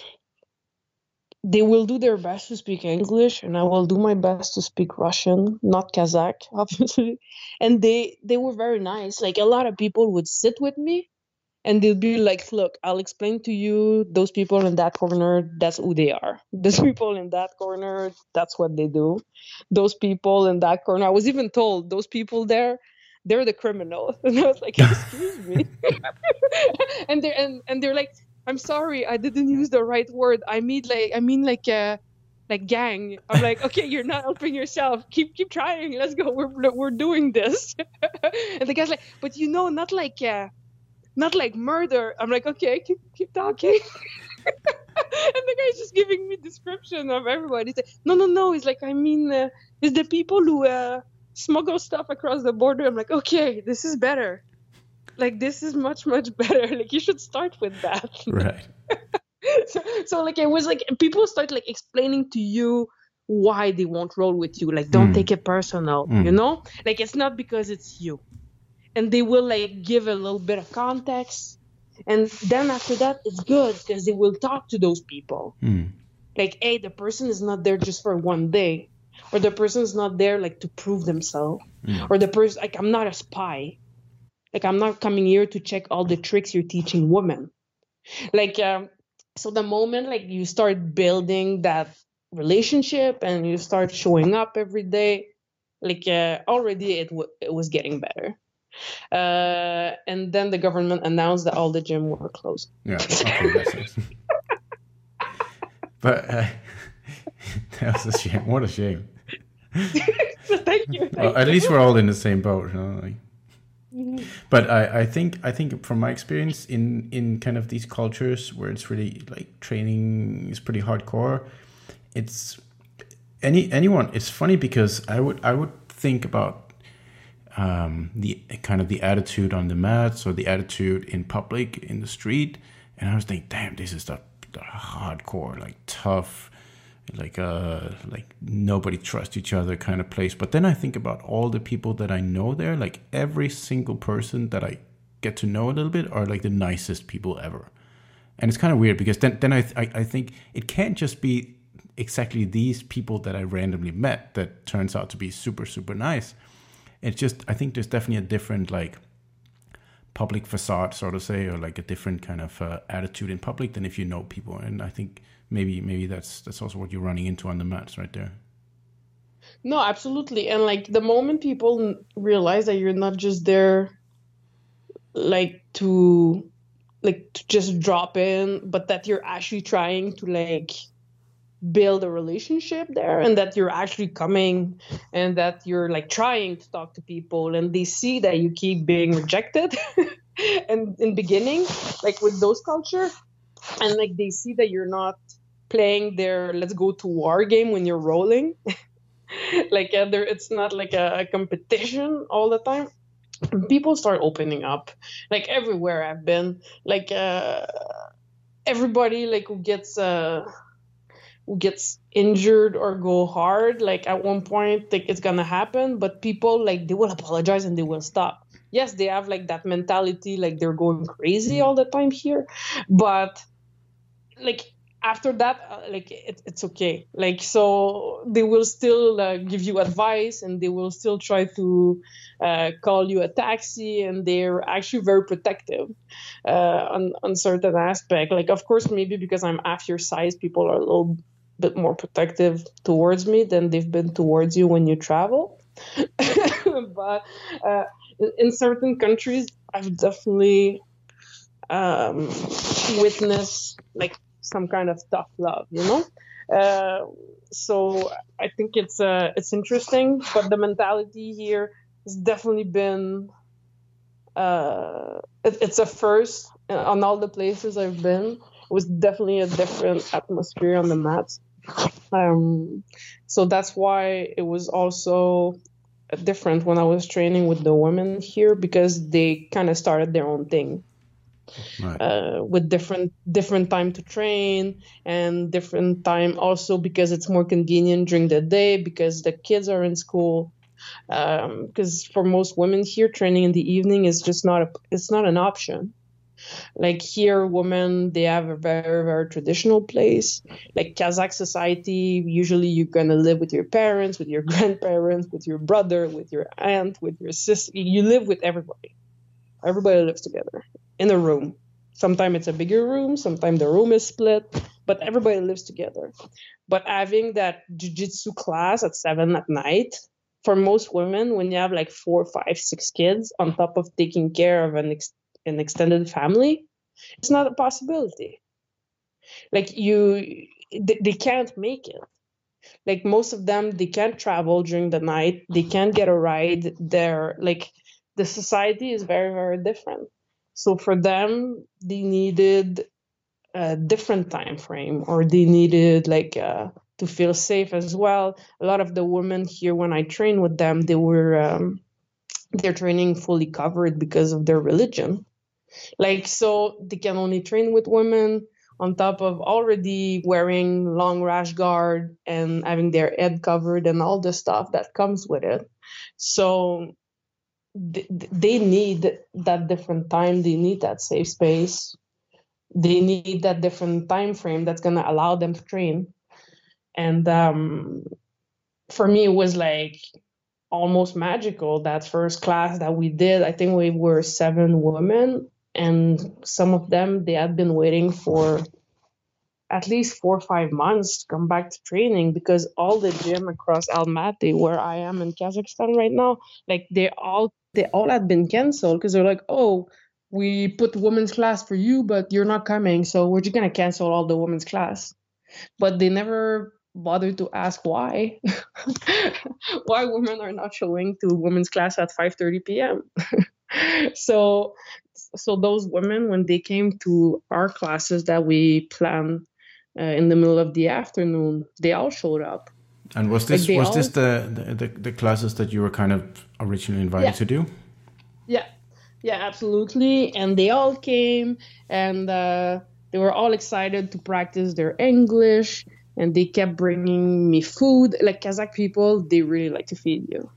they will do their best to speak English, and I will do my best to speak Russian, not Kazakh, [laughs] obviously. And they they were very nice. Like a lot of people would sit with me and they'd be like, "Look, I'll explain to you. Those people in that corner, that's who they are. [laughs] Those people in that corner, that's what they do. Those people in that corner. I was even told those people there, they're the criminals. [laughs] And I was like, "Excuse me." and they're and, and they're like, "I'm sorry, I didn't use the right word. I mean like I mean like uh like gang." I'm like, [laughs] "Okay, you're not helping yourself. Keep keep trying. Let's go. We're we're doing this." [laughs] and the guy's like, "But you know, not like." Uh, not like murder. I'm like, okay, keep keep talking. [laughs] and the guy's just giving me description of everybody. He's like, no, no, no. He's like, I mean, uh, it's the people who uh, smuggle stuff across the border. I'm like, okay, this is better. Like this is much much [laughs] better. Like you should start with that. right [laughs] so, so like it was like people start like explaining to you why they won't roll with you. Like don't Mm. take it personal. Mm. You know, like it's not because it's you and they will like give a little bit of context and then after that it's good because they will talk to those people Hmm. like hey the person is not there just for one day or the person is not there like to prove themselves Mm. or the person like i'm not a spy like i'm not coming here to check all the tricks you're teaching women like um so the moment like you start building that relationship and you start showing up every day like uh, already it, w- it was getting better uh, and then the government announced that all the gym were closed Yeah. Okay. But uh, [laughs] that was a shame. What a shame. [laughs] thank you thank Well, at you. least we're all in the same boat. You know? But I, I think I think from my experience in in kind of these cultures where it's really like training is pretty hardcore, it's any anyone. It's funny because I would I would think about um, the kind of the attitude on the mats or the attitude in public in the street, and I was thinking, damn, this is the, the hardcore, like tough, like uh like nobody trusts each other kind of place. But then I think about all the people that I know there, like every single person that I get to know a little bit are like the nicest people ever. And it's kind of weird because then then I I, I think it can't just be exactly these people that I randomly met that turns out to be super super nice. It's just I think there's definitely a different like public facade, sort of say, or like a different kind of uh, attitude in public than if you know people. And I think maybe maybe that's that's also what you're running into on the mats right there. No, absolutely. And like the moment people realize that you're not just there like to like to just drop in, but that you're actually trying to like build a relationship there and that you're actually coming and that you're like trying to talk to people and they see that you keep being rejected [laughs] and in beginning like with those culture and like they see that you're not playing their let's go to war game when you're rolling. [laughs] Like uh, there it's not like a, a competition all the time. People start opening up like everywhere i've been. Like uh everybody like who gets uh who gets injured or go hard like at one point like it's gonna happen but people like they will apologize and they will stop. Yes they have like that mentality like they're going crazy all the time here but like after that uh, like it, it's okay. Like so they will still uh, give you advice and they will still try to uh, call you a taxi and they're actually very protective uh, on, on certain aspect. Like of course maybe because i'm half your size people are a little bit more protective towards me than they've been towards you when you travel. [laughs] But uh, in certain countries i've definitely um, witnessed like some kind of tough love, you know. Uh, so I think it's uh, it's interesting, but the mentality here has definitely been uh, it, it's a first on all the places I've been. It was definitely a different atmosphere on the mats. Um, so that's why it was also different when I was training with the women here because they kind of started their own thing uh, with different different time to train and different time also because it's more convenient during the day because the kids are in school. Because um, for most women here training in the evening is just not a it's not an option. Like here women they have a very very traditional place. Like kazakh society usually you're gonna live with your parents with your [laughs] grandparents with your brother with your aunt with your sister. You live with everybody. Everybody lives together in a room. Sometimes it's a bigger room, sometimes the room is split, but everybody lives together. But having that jujitsu class at seven at night, for most women, when you have like four, five, six kids on top of taking care of an, ex- an extended family, it's not a possibility. Like you, they, they can't make it like most of them they can't travel during the night they can't get a ride they're like the society is very very different so for them, they needed a different time frame, or they needed like uh, to feel safe as well. A lot of the women here, when I train with them, they were um, their training fully covered because of their religion. Like so, they can only train with women on top of already wearing long rash guard and having their head covered and all the stuff that comes with it. So they need that different time they need that safe space they need that different time frame that's going to allow them to train. And um, for me it was like almost magical that first class that we did. I think we were seven women and some of them they had been waiting for at least four or five months to come back to training because all the gym across almaty where i am in kazakhstan right now like they all they all had been canceled because they're like, oh, we put women's class for you, but you're not coming, so we're just gonna cancel all the women's class. But they never bothered to ask why, [laughs] why women are not showing to women's class at 5:30 p.m. [laughs] so, so those women, when they came to our classes that we plan uh, in the middle of the afternoon, they all showed up. And was this like was all... this the, the, the classes that you were kind of originally invited yeah. to do? Yeah, yeah, absolutely. And they all came, and uh, they were all excited to practice their English, and they kept bringing me food. Like Kazakh people, they really like to feed you.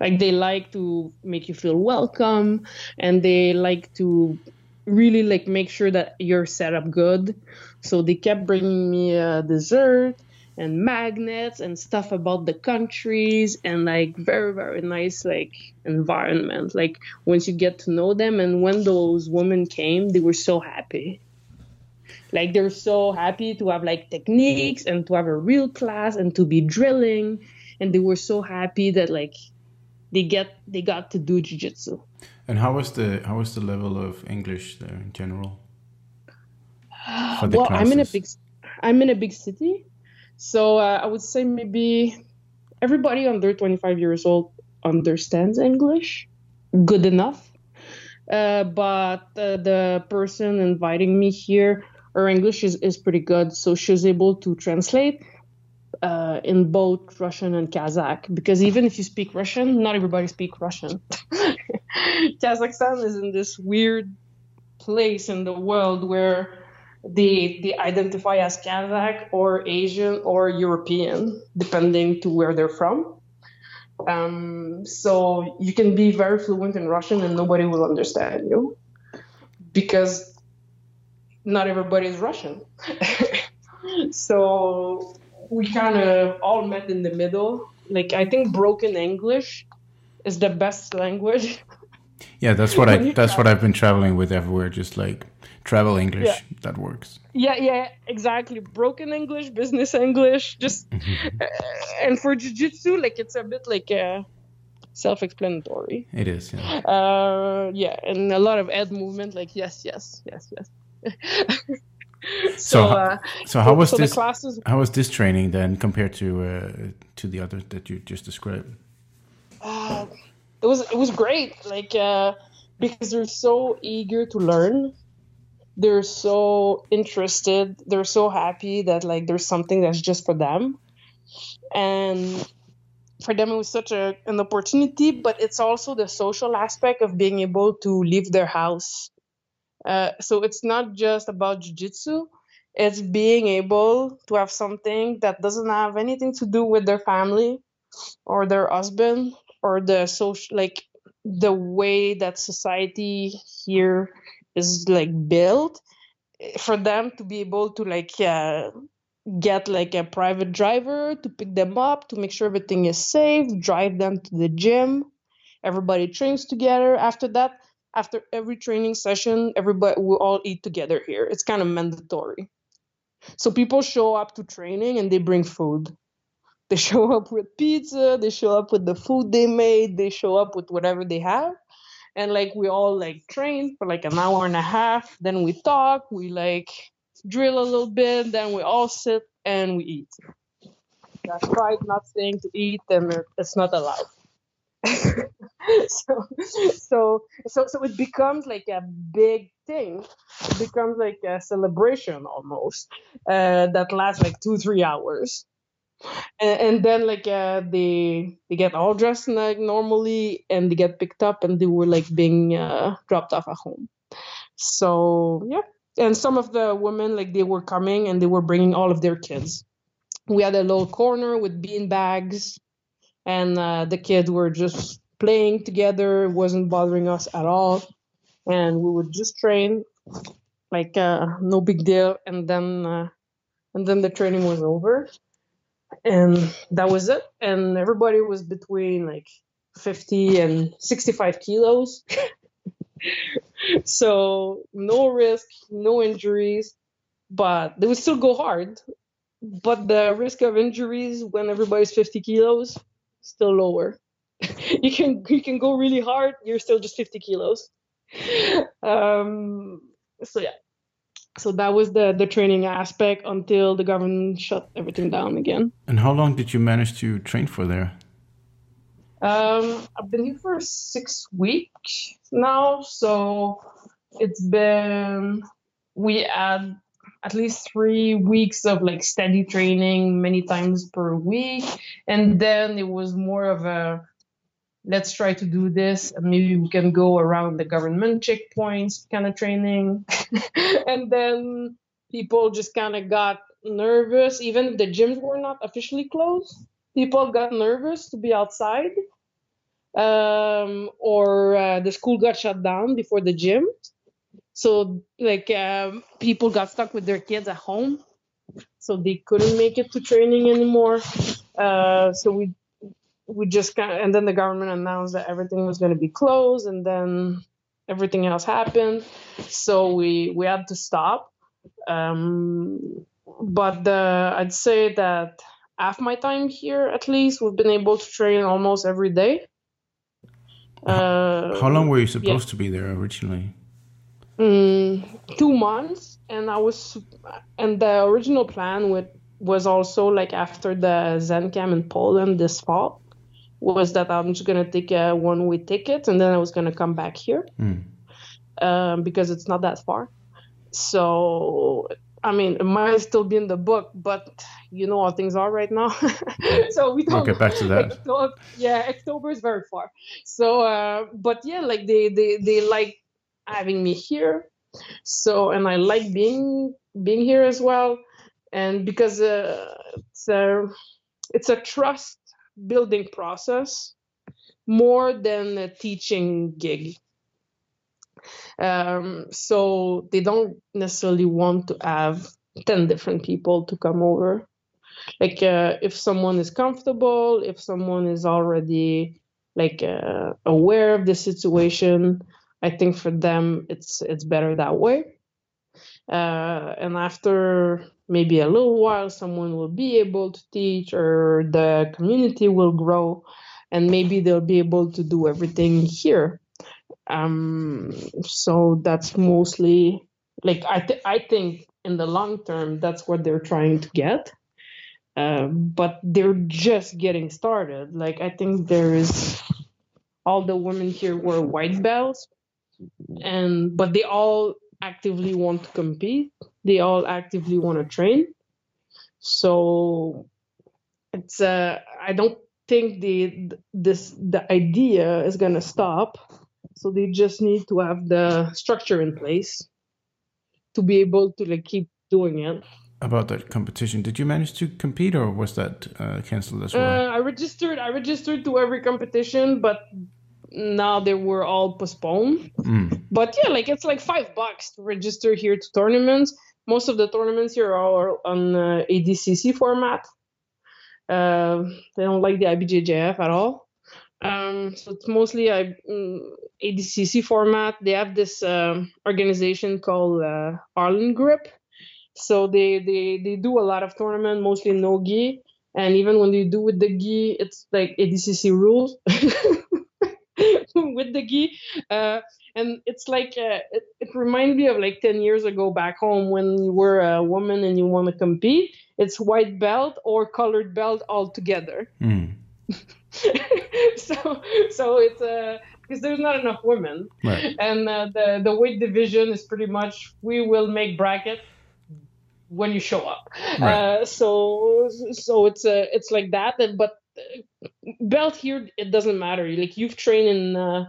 Like they like to make you feel welcome, and they like to really like make sure that you're set up good. So they kept bringing me a dessert and magnets and stuff about the countries and like very very nice like environment. Like once you get to know them and when those women came they were so happy. Like they're so happy to have like techniques and to have a real class and to be drilling. And they were so happy that like they get they got to do jiu-jitsu. And how was the how was the level of english there in general? [sighs] Well classes? i'm in a big i'm in a big city so uh, I would say maybe everybody under 25 years old understands English good enough. Uh, but uh, the person inviting me here, her English is, is pretty good. So she's able to translate uh, in both Russian and Kazakh. Because even if you speak Russian, not everybody speaks Russian. [laughs] Kazakhstan is in this weird place in the world where they they identify as Kazakh or Asian or European, depending to where they're from. Um, so you can be very fluent in Russian and nobody will understand you because not everybody is Russian. [laughs] so we kind of all met in the middle. Like I think broken English is the best language. Yeah, that's what I [laughs] that's what I've been traveling with everywhere. Just like travel English, Yeah. that works. Yeah, yeah, exactly. Broken English, business English, just [laughs] uh, and for jujitsu, like it's a bit like uh, self-explanatory. It is. Yeah. Uh, yeah, and a lot of head movement, like yes, yes, yes, yes. [laughs] so, So, uh, So how was so this? classes? How was this training then compared to uh, to the other that you just described? Uh, it was it was great, like uh, because they're so eager to learn. They're so interested. They're so happy that like there's something that's just for them, and for them it was such a, an opportunity. But it's also the social aspect of being able to leave their house. Uh, so it's not just about jujitsu. It's being able to have something that doesn't have anything to do with their family or their husband or the social like the way that society here is like built for them to be able to like uh, get like a private driver to pick them up to make sure everything is safe drive them to the gym. Everybody trains together. After that after every training session everybody will all eat together here. It's kind of mandatory. So people show up to training and they bring food. They [laughs] show up with pizza they show up with the food they made they show up with whatever they have and like we all like train for like an hour and a half. Then we talk we like drill a little bit. Then we all sit and we eat. That's right not saying to eat and it's not allowed. [laughs] So so so so it becomes like a big thing. It becomes like a celebration almost uh, that lasts like two three hours and, and then like uh, they they get all dressed like normally and they get picked up and they were like being uh, dropped off at home. So yeah. And some of the women like they were coming and they were bringing all of their kids. We had a little corner with bean bags and uh, the kids were just playing together. It wasn't bothering us at all. And we would just train like uh, no big deal. And then uh, and then the training was over and that was it. And everybody was between like 50 and 65 kilos. [laughs] So no risk no injuries but they would still go hard. But the risk of injuries when everybody's 50 kilos still lower. [laughs] You can you can go really hard you're still just 50 kilos. [laughs] Um so yeah so that was the the training aspect until the government shut everything down again And how long did you manage to train for there? Um, I've been here for six weeks now, so it's been we had at least three weeks of like steady training many times per week, and then it was more of a let's try to do this, maybe we can go around the government checkpoints kind of training, [laughs] and then people just kind of got nervous, even if the gyms were not officially closed. People got nervous to be outside um, or uh, the school got shut down before the gym. So like um, people got stuck with their kids at home, so they couldn't make it to training anymore. Uh, so we we just of, and then the government announced that everything was going to be closed, and then everything else happened. So we we had to stop. Um, but the, I'd say that half my time here, at least, we've been able to train almost every day. Uh, How long were you supposed to be there originally? Mm, two months, and I was, and the original plan with was also like after the Zen Camp in Poland this fall, was that I'm just gonna take a one way ticket and then I was gonna come back here, Mm. um, because it's not that far. So I mean, it might still be in the book, but you know how things are right now. [laughs] so we don't I'll get back to that. October, yeah, October is very far. So, uh, but yeah, like they, they, they like having me here. So, and I like being being here as well, and because uh, it's a it's a trust building process more than a teaching gig. Um, so they don't necessarily want to have 10 different people to come over. Like uh, if someone is comfortable, if someone is already like uh, aware of the situation, I think for them it's it's better that way. Uh, and after maybe a little while, someone will be able to teach, or the community will grow, and maybe they'll be able to do everything here. Um, so that's mostly like I th- I think in the long term that's what they're trying to get. Uh, but they're just getting started. Like I think there is all the women here were white belts, and but they all actively want to compete. They all actively want to train. So it's uh, I don't think the this the idea is gonna stop. So they just need to have the structure in place to be able to like keep doing it. About that competition, did you manage to compete, or was that uh, canceled as well? Uh, I registered. I registered to every competition, but now they were all postponed. Mm. But yeah, like it's like five bucks to register here to tournaments. Most of the tournaments here are on uh, ADCC format. Uh, they don't like the IBJJF at all. Um, so it's mostly I, mm, ADCC format. They have this um, organization called uh, Arlen Grip. So they, they, they do a lot of tournament, mostly no gi. And even when they do with the gi, it's like ADCC rules. [laughs] [laughs] with the gi. Uh, and it's like uh, it, it reminds me of like 10 years ago back home when you were a woman and you want to compete it's white belt or colored belt altogether Mm. [laughs] so so it's uh because there's not enough women Right. and uh, the the weight division is pretty much we will make bracket when you show up Right. uh, so so it's uh, it's like that and, but uh, belt here it doesn't matter like you've trained in uh,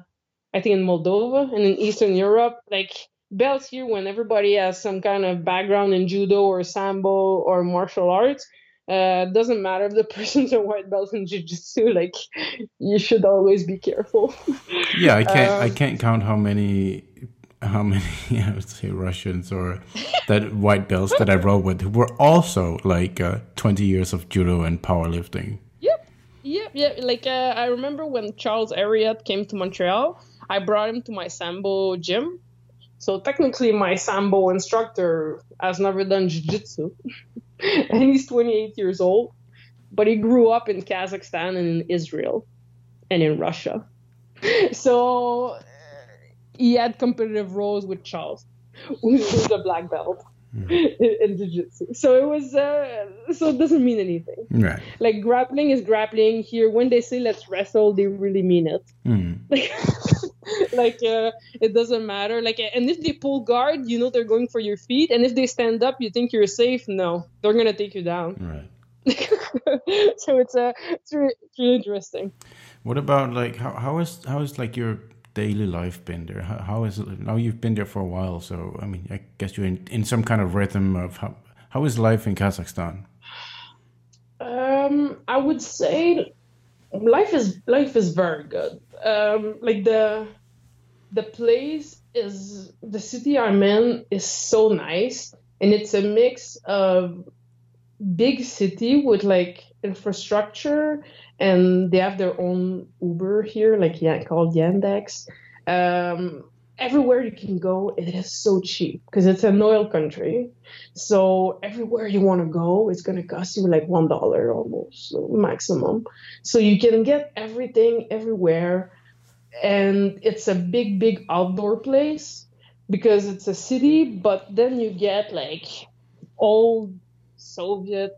i think in moldova and in eastern europe like belts here when everybody has some kind of background in judo or sambo or martial arts uh, doesn't matter if the [laughs] person's a white belt in jiu-jitsu like you should always be careful [laughs] Yeah, I can't. I Um, can't count how many, how many [laughs] I would say Russians or that white belts that I rode with who were also like uh, twenty years of judo and powerlifting. Yep, yep. Like uh, I remember when Charles Ariat came to Montreal, I brought him to my sambo gym. So technically, my sambo instructor has never done jiu-jitsu, [laughs] and he's 28 years old, but he grew up in Kazakhstan and in Israel, and in Russia. [laughs] So uh, he had competitive rolls with Charles, [laughs] who's a black belt in, [laughs] in jiu-jitsu. So it was, uh, so it doesn't mean anything. Right. like grappling is grappling. Here when they say let's wrestle they really mean it. Mm. like [laughs] like uh, it doesn't matter. Like and if they pull guard you know they're going for your feet. And if they stand up you think you're safe? No. They're gonna take you down. Right. [laughs] so it's a uh, it's, really, it's really interesting. What about like how how is how is like your daily life been there? How, how is it now? You've been there for a while, so I mean, I guess you're in, in some kind of rhythm of how how is life in Kazakhstan? Um, I would say life is life is very good. Um, like the the place is the city I'm in is so nice, and it's a mix of big city with like infrastructure, and they have their own Uber here, like yeah, called Yandex. Um, everywhere you can go, it is so cheap because it's an oil country. So everywhere you want to go, it's going to cost you like one dollar almost maximum. So you can get everything everywhere, and it's a big, big outdoor place because it's a city. But then you get like old Soviet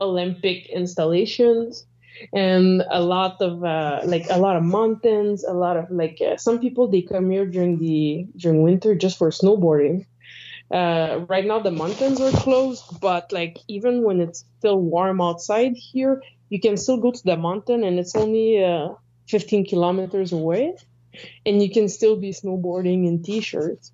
Olympic installations and a lot of uh, like a lot of mountains a lot of like uh, some people they come here during the during winter just for snowboarding. Uh, right now the mountains are closed but like even when it's still warm outside here you can still go to the mountain and it's only uh, 15 kilometers away. And you can still be snowboarding in t-shirts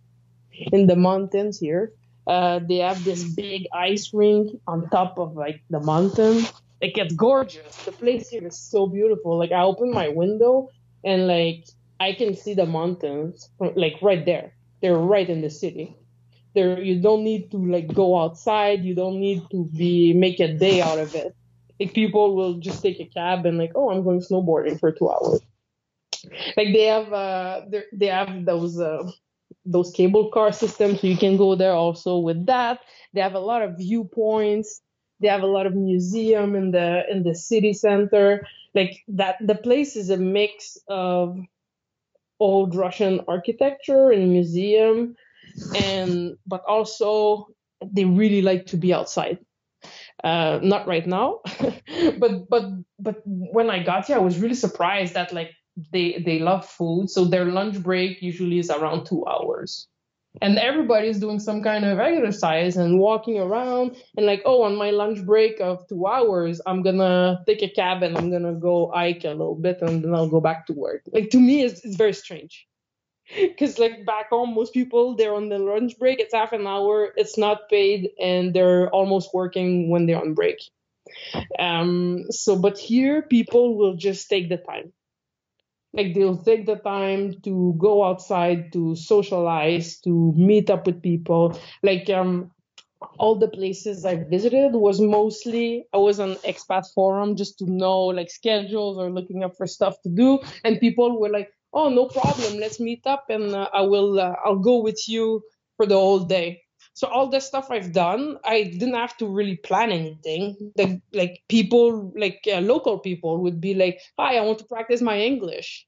in the mountains here Uh, they have this big ice rink on top of like the mountain. Like it's gorgeous. The place here is so beautiful. Like I open my window and like I can see the mountains like right there. They're right in the city. There you don't need to like go outside. You don't need to be make a day out of it. Like people will just take a cab and like, oh, I'm going snowboarding for two hours. Like they have uh they have those uh, those cable car systems, so you can go there also with that. They have a lot of viewpoints. They have a lot of museum in the in the city center. Like that, the place is a mix of old Russian architecture and museum, and but also they really like to be outside. Uh, not right now, [laughs] but but but when I got here, I was really surprised that like they they love food, so their lunch break usually is around two hours. And everybody's doing some kind of exercise and walking around and like oh on my lunch break of two hours i'm gonna take a cab and i'm gonna go hike a little bit and then i'll go back to work. Like to me it's, it's very strange. [laughs] Because like back home most people they're on the lunch break it's half an hour it's not paid and they're almost working when they're on break. Um so but here people will just take the time like they'll take the time to go outside to socialize to meet up with people. Like um all the places i visited was mostly i was on expat forum just to know like schedules or looking up for stuff to do. And people were like oh no problem. Let's meet up and uh, i will uh, i'll go with you for the whole day so all the stuff I've done, I didn't have to really plan anything. Like like people, like uh, local people, would be like, "Hi, I want to practice my English."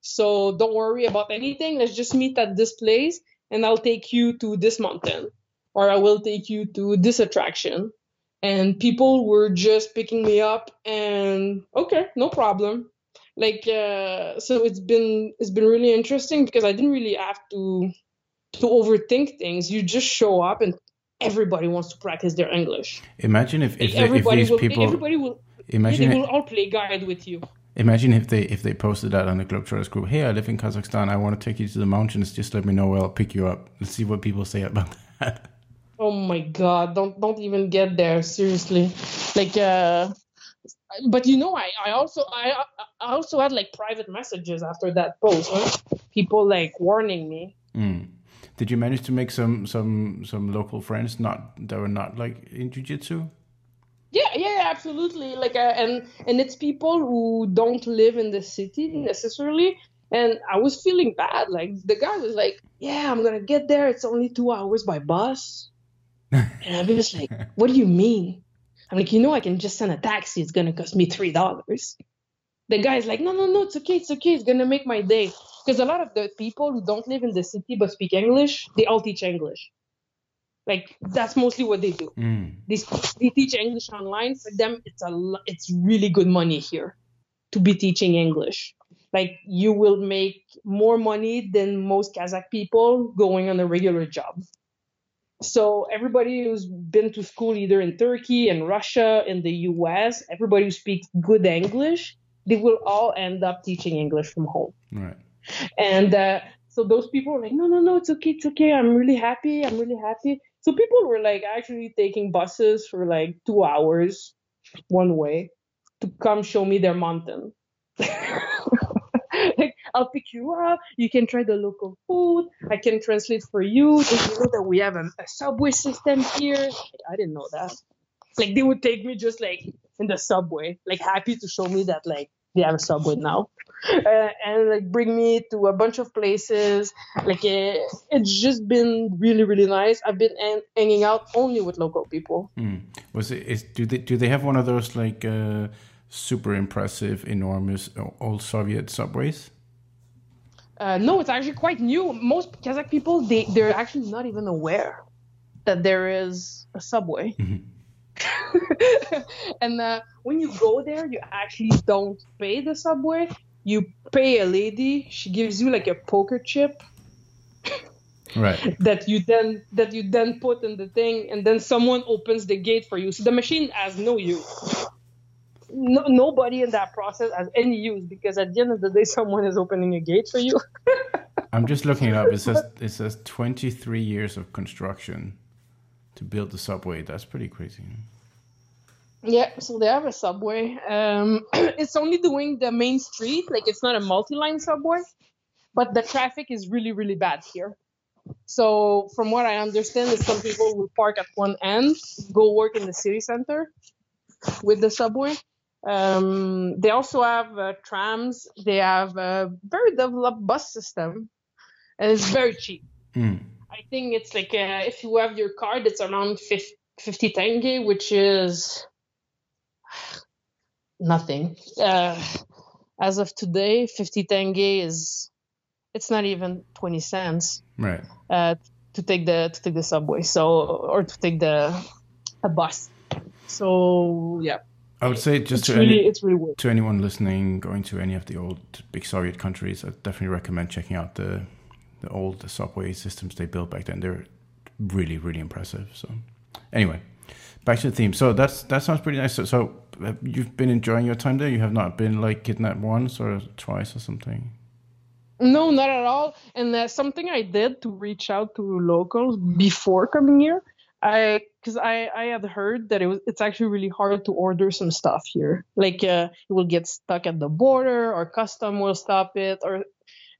So don't worry about anything. Let's just meet at this place, and I'll take you to this mountain, or I will take you to this attraction. And people were just picking me up, and okay, no problem. Like uh, so, it's been it's been really interesting because I didn't really have to to overthink things. You just show up and everybody wants to practice their English. Imagine if, if, the, if these will, people everybody will imagine they will all play guide with you. Imagine if they if they posted that on the Globetrotters group. Hey, I live in Kazakhstan. I want to take you to the mountains. Just let me know where I'll pick you up. Let's see what people say about [laughs] that. Oh my god! Don't don't even get there. Seriously, like uh, but you know, I I also I I also had like private messages after that post. Huh? People like warning me. Mm. Did you manage to make some some some local friends not that were not like in jiu-jitsu? Yeah, yeah, absolutely. Like, uh, and and it's people who don't live in the city necessarily. And I was feeling bad. Like the guy was like, "Yeah, I'm gonna get there. It's only two hours by bus." [laughs] and I was like, "What do you mean?" I'm like, "You know, I can just send a taxi. It's gonna cost me three dollars." The guy's like, "No, no, no. It's okay. It's okay. It's gonna make my day." Because a lot of the people who don't live in the city but speak English, they all teach English. Like that's mostly what they do. Mm. They, they teach English online. For them, it's a it's really good money here to be teaching English. Like you will make more money than most Kazakh people going on a regular job. So everybody who's been to school either in Turkey and Russia, in the US, everybody who speaks good English, they will all end up teaching English from home. Right. [laughs] And uh, so those people were like, no, no, no, it's okay, it's okay. I'm really happy. I'm really happy. So people were like actually taking buses for like two hours one way to come show me their mountain. [laughs] like, I'll pick you up. You can try the local food. I can translate for you. Did you know that we have a, a subway system here? I didn't know that. Like they would take me just like in the subway, like happy to show me that like they have a subway now. Uh, and like bring me to a bunch of places. Like it, uh, it's just been really really nice. I've been an- hanging out only with local people. Mm. was it is do they do they have one of those like uh, super impressive enormous uh, old soviet subways? Uh, no it's actually quite new. Most kazakh people they they're actually not even aware that there is a subway. Mm-hmm. [laughs] and uh, when you go there, you actually don't pay the subway. You pay a lady. She gives you like a poker chip. right. [laughs] That you then that you then put in the thing, and then someone opens the gate for you. So the machine has no use. No, nobody in that process has any use because at the end of the day, someone is opening a gate for you. [laughs] I'm just looking it up. It says it says 23 years of construction to build the subway. That's pretty crazy. Yeah, so they have a subway. Um, [clears throat] it's only doing the main street, like it's not a multi-line subway, but the traffic is really, really bad here. So from what I understand, is some people will park at one end, go work in the city center with the subway. Um, they also have uh, trams. They have a very developed bus system, and it's very cheap. Mm. I think it's like uh, if you have your card, it's around 50, 50 tenge, which is nothing. Uh, as of today, 50 tenge is it's not even 20 cents Right. uh, to take the to take the subway. So or to take the a bus. So yeah, I would say just it's to really any, it's really worth. to anyone listening going to any of the old big Soviet countries, I definitely recommend checking out the the old subway systems they built back then. They're really really impressive. So anyway, back to the theme. So that's that sounds pretty nice. So, so you've been enjoying your time there. You have not been like kidnapped once or twice or something. No, not at all. And uh, something I did to reach out to locals before coming here, I because I I had heard that it was it's actually really hard to order some stuff here. Like uh, it will get stuck at the border, or custom will stop it, or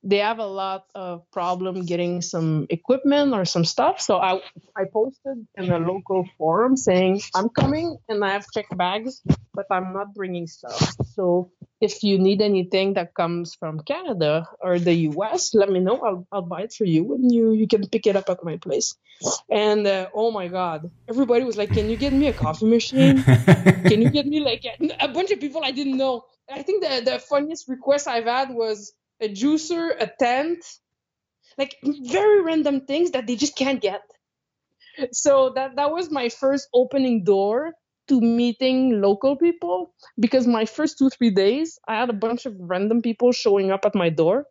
they have a lot of problem getting some equipment or some stuff. So I I posted in a local forum saying I'm coming and I have checked bags, but I'm not bringing stuff. So if you need anything that comes from Canada or the US, let me know. I'll, I'll buy it for you and you, you can pick it up at my place. And uh, oh my God, everybody was like, Can you get me a coffee machine? Can you get me like a, a bunch of people I didn't know? I think the, the funniest request I've had was a juicer, a tent, like very random things that they just can't get. So that, that was my first opening door to meeting local people because my first two three days i had a bunch of random people showing up at my door.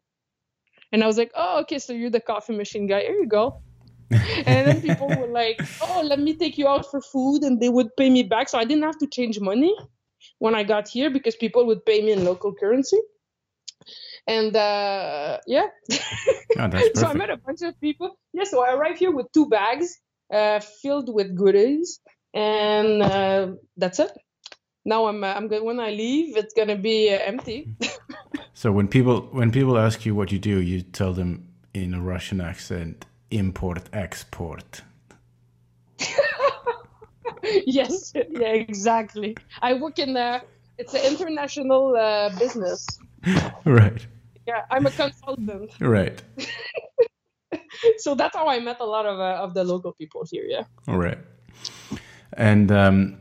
And i was like oh okay so you're the coffee machine guy. Here you go. [laughs] And then people were like oh let me take you out for food and they would pay me back. So i didn't have to change money when i got here because people would pay me in local currency and uh, yeah [laughs] Oh, [laughs] so i met a bunch of people yeah so i arrived here with two bags uh, filled with goodies and uh, that's it. Now I'm uh, I'm good. When I leave, it's gonna be uh, empty. [laughs] So when people when people ask you what you do, you tell them in a Russian accent, import export. yes, yeah, exactly. I work in uh, it's an international uh, business. [laughs] Right. Yeah, I'm a consultant, Right. [laughs] so that's how I met a lot of uh, of the local people here. Yeah. All right. And um,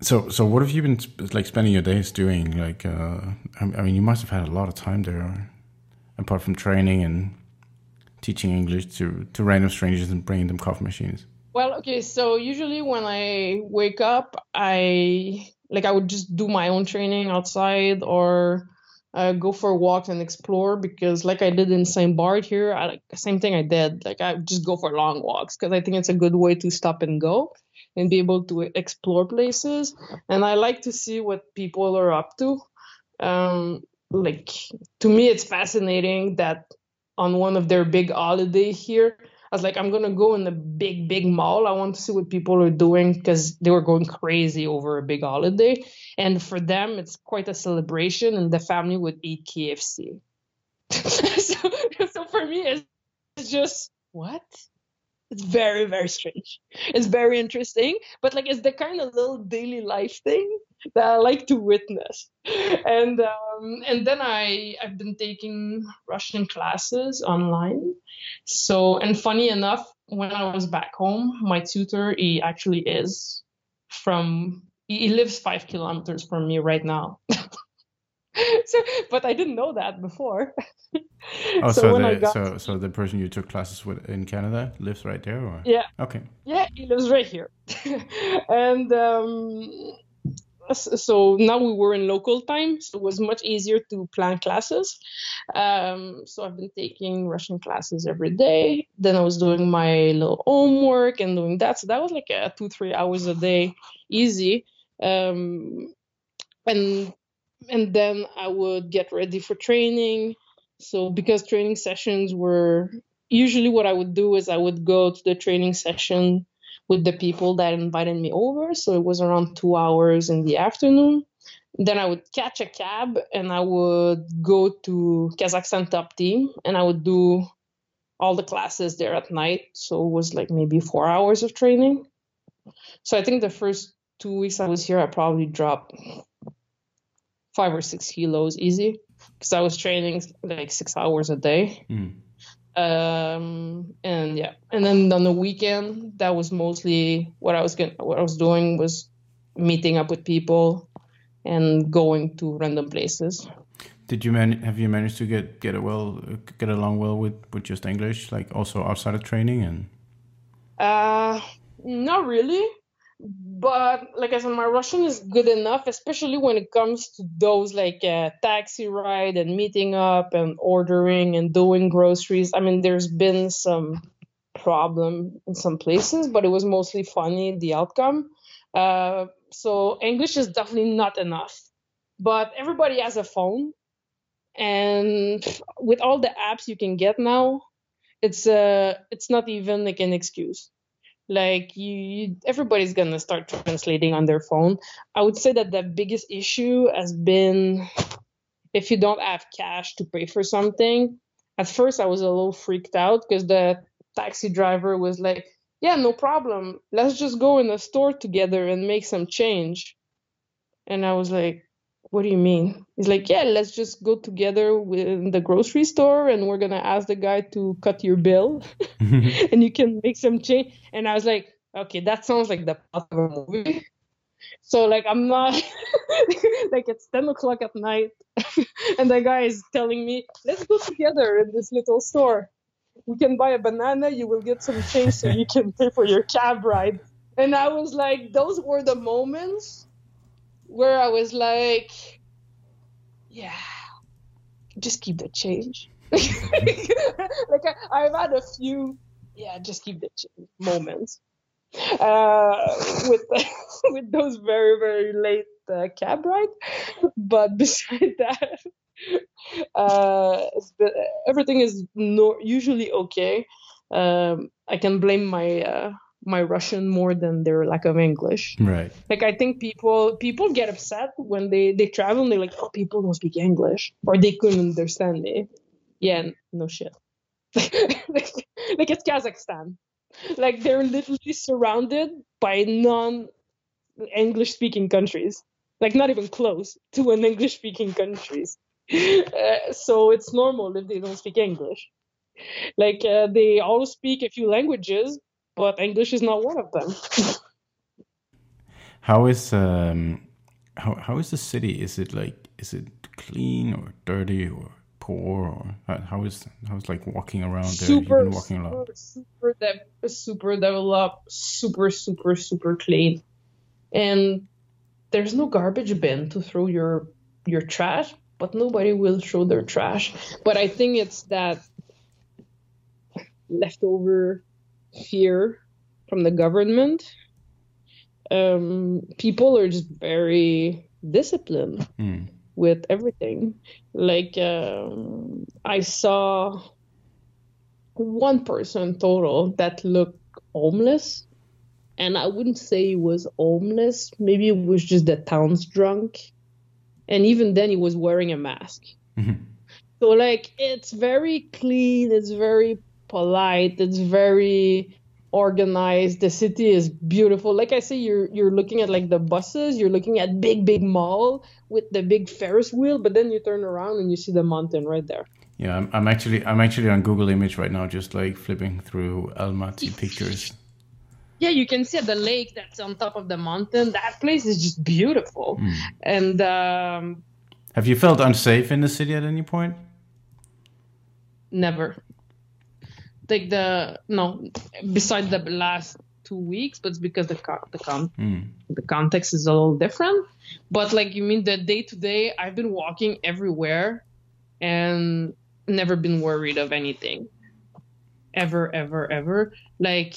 so so what have you been like spending your days doing? Like, uh, I, I mean, you must have had a lot of time there, apart from training and teaching English to to random strangers and bringing them coffee machines. Well, okay, so usually when I wake up, I like I would just do my own training outside or uh, go for walks and explore because, like I did in Saint Bart here, I like same thing I did. Like I just go for long walks because I think it's a good way to stop and go and be able to explore places. And I like to see what people are up to. Um, like to me, it's fascinating that on one of their big holiday here. I was like, I'm gonna go in the big, big mall. I want to see what people are doing because they were going crazy over a big holiday. And for them, it's quite a celebration, and the family would eat KFC. [laughs] so, so for me, it's, it's just what? It's very, very strange. It's very interesting, but like it's the kind of little daily life thing that I like to witness. And um, and then I I've been taking Russian classes online. So and funny enough, when I was back home, my tutor he actually is from he he lives five kilometers from me right now. [laughs] [laughs] so, but I didn't know that before. [laughs] Oh, so, when I the got so so the person you took classes with in Canada lives right there, or yeah, okay, Yeah, he lives right here. [laughs] and um, so now we were in local time, so it was much easier to plan classes. Um, so I've been taking Russian classes every day. Then I was doing my little homework and doing that. So that was like a two, three hours a day, easy. Um, and and then I would get ready for training. So because training sessions were usually what I would do is I would go to the training session with the people that invited me over. So it was around two hours in the afternoon. Then I would catch a cab and I would go to Kazakhstan top team and I would do all the classes there at night. So it was like maybe four hours of training. So I think the first two weeks I was here, I probably dropped five or six kilos easy because I was training like six hours a day. Mm. Um, and yeah, and then on the weekend, that was mostly what I was going what I was doing was meeting up with people and going to random places. Did you man have you managed to get get a well get along well with with just English, like also outside of training and? Uh, not really but like I said, my Russian is good enough, especially when it comes to those like uh, taxi ride and meeting up and ordering and doing groceries. I mean, there's been some problem in some places, but it was mostly funny the outcome. Uh, so English is definitely not enough, but everybody has a phone, and with all the apps you can get now, it's uh it's not even like an excuse like you, you, everybody's gonna start translating on their phone. I would say that the biggest issue has been if you don't have cash to pay for something. At first i was a little freaked out because the taxi driver was like yeah no problem. Let's just go in the store together and make some change. And i was like what do you mean? He's like, yeah, let's just go together in the grocery store and we're going to ask the guy to cut your bill [laughs] [laughs] and you can make some change. And I was like, okay, that sounds like the plot of a movie. So like I'm not [laughs] like it's ten o'clock at night and the guy is telling me, let's go together in this little store. We can buy a banana, you will get some change so you can pay for your cab ride. And I was like, those were the moments where I was like, yeah, just keep the change. [laughs] like I, have had a few, yeah, just keep the change moments uh, with [laughs] with those very very late uh, cab ride. But [laughs] beside that, uh, everything is no, usually okay. Um, I can blame my uh, my Russian more than their lack of English. Right. Like I think people people get upset when they they travel and they're like, oh, people don't speak English or they couldn't understand me. Yeah, no shit. like, [laughs] like it's Kazakhstan. Like they're literally surrounded by non English speaking countries. Like not even close to an English speaking countries. [laughs] Uh, so it's normal if they don't speak English. Like uh, they all speak a few languages, but English is not one of them. [laughs] how is um, how how is the city? Is it like is it clean or dirty or poor or how is how is like walking around there? Super, You've walking super, a super, de- super developed, super super super clean, and there's no garbage bin to throw your your trash, but nobody will throw their trash. But I think it's that leftover fear from the government. Um, people are just very disciplined mm. with everything. Like um, I saw one person total that looked homeless, and I wouldn't say he was homeless. Maybe it was just the town's drunk, and even then he was wearing a mask. Mm-hmm. So like it's very clean. It's very polite. It's very organized. The city is beautiful. Like I say, you're you're looking at like the buses. You're looking at big big mall with the big Ferris wheel, but then you turn around and you see the mountain right there. Yeah, I'm, I'm actually I'm actually on Google Image right now, just like flipping through Almaty [laughs] pictures. Yeah, you can see the lake that's on top of the mountain. That place is just beautiful. Mm. And um, have you felt unsafe in the city at any point? Never like the no besides the last two weeks but it's because the the con- mm. the context is a little different. But like you mean the day to day i've been walking everywhere and never been worried of anything. Ever ever ever. Like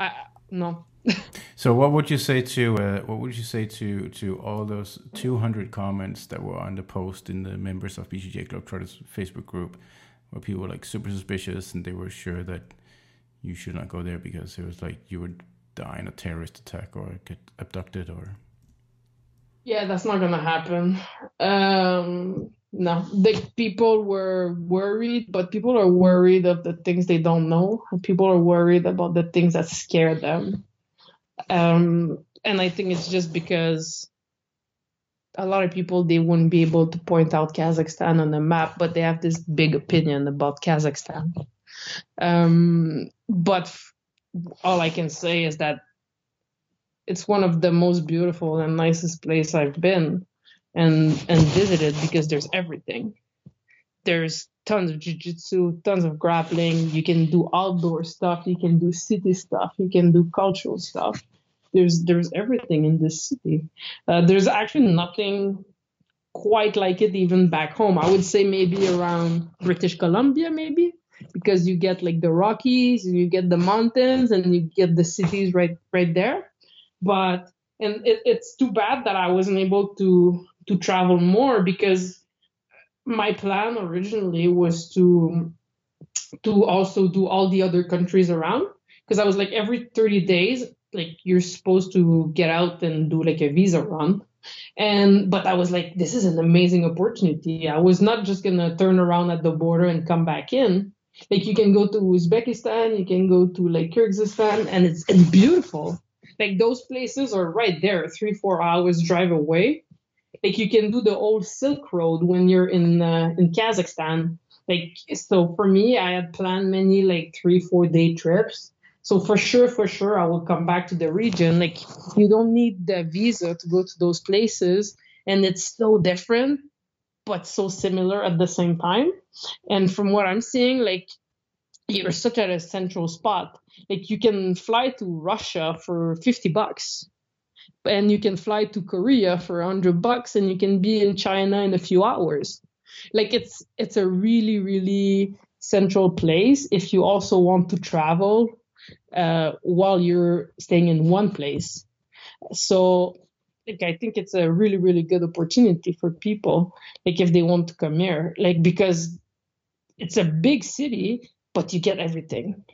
i no. [laughs] So what would you say to uh, what would you say to to all those 200 comments that were on the post in the members of BJJ Globetrotters Facebook group where people were like super suspicious and they were sure that you should not go there because it was like you would die in a terrorist attack or get abducted or yeah that's not gonna happen. Um no. The people were worried but people are worried of the things they don't know. People are worried about the things that scare them. Um and i think it's just because a lot of people they wouldn't be able to point out kazakhstan on the map but they have this big opinion about kazakhstan um but all I can say is that it's one of the most beautiful and nicest place I've been and and visited because there's everything. There's tons of jiu-jitsu, tons of grappling. You can do outdoor stuff. You can do city stuff. You can do cultural stuff. There's there's everything in this city. Uh, there's actually nothing quite like it even back home. I would say maybe around British Columbia, maybe because you get like the Rockies, you get the mountains, and you get the cities right right there. But and it, it's too bad that I wasn't able to to travel more because my plan originally was to to also do all the other countries around because I was like every 30 days like you're supposed to get out and do like a visa run and but I was like this is an amazing opportunity I was not just to turn around at the border and come back in like you can go to Uzbekistan, you can go to like Kyrgyzstan, and it's it's beautiful. Like those places are right there, three four hours drive away. Like you can do the old Silk Road when you're in uh, in Kazakhstan. Like so, for me, I had planned many like three four day trips. So for sure, for sure, I will come back to the region. Like you don't need the visa to go to those places, and it's so different but so similar at the same time. And from what I'm seeing, like you're such at a central spot. Like you can fly to Russia for 50 bucks and you can fly to Korea for 100 bucks and you can be in China in a few hours. Like it's it's a really really central place if you also want to travel uh, while you're staying in one place. So like I think it's a really really good opportunity for people like if they want to come here like because it's a big city but you get everything.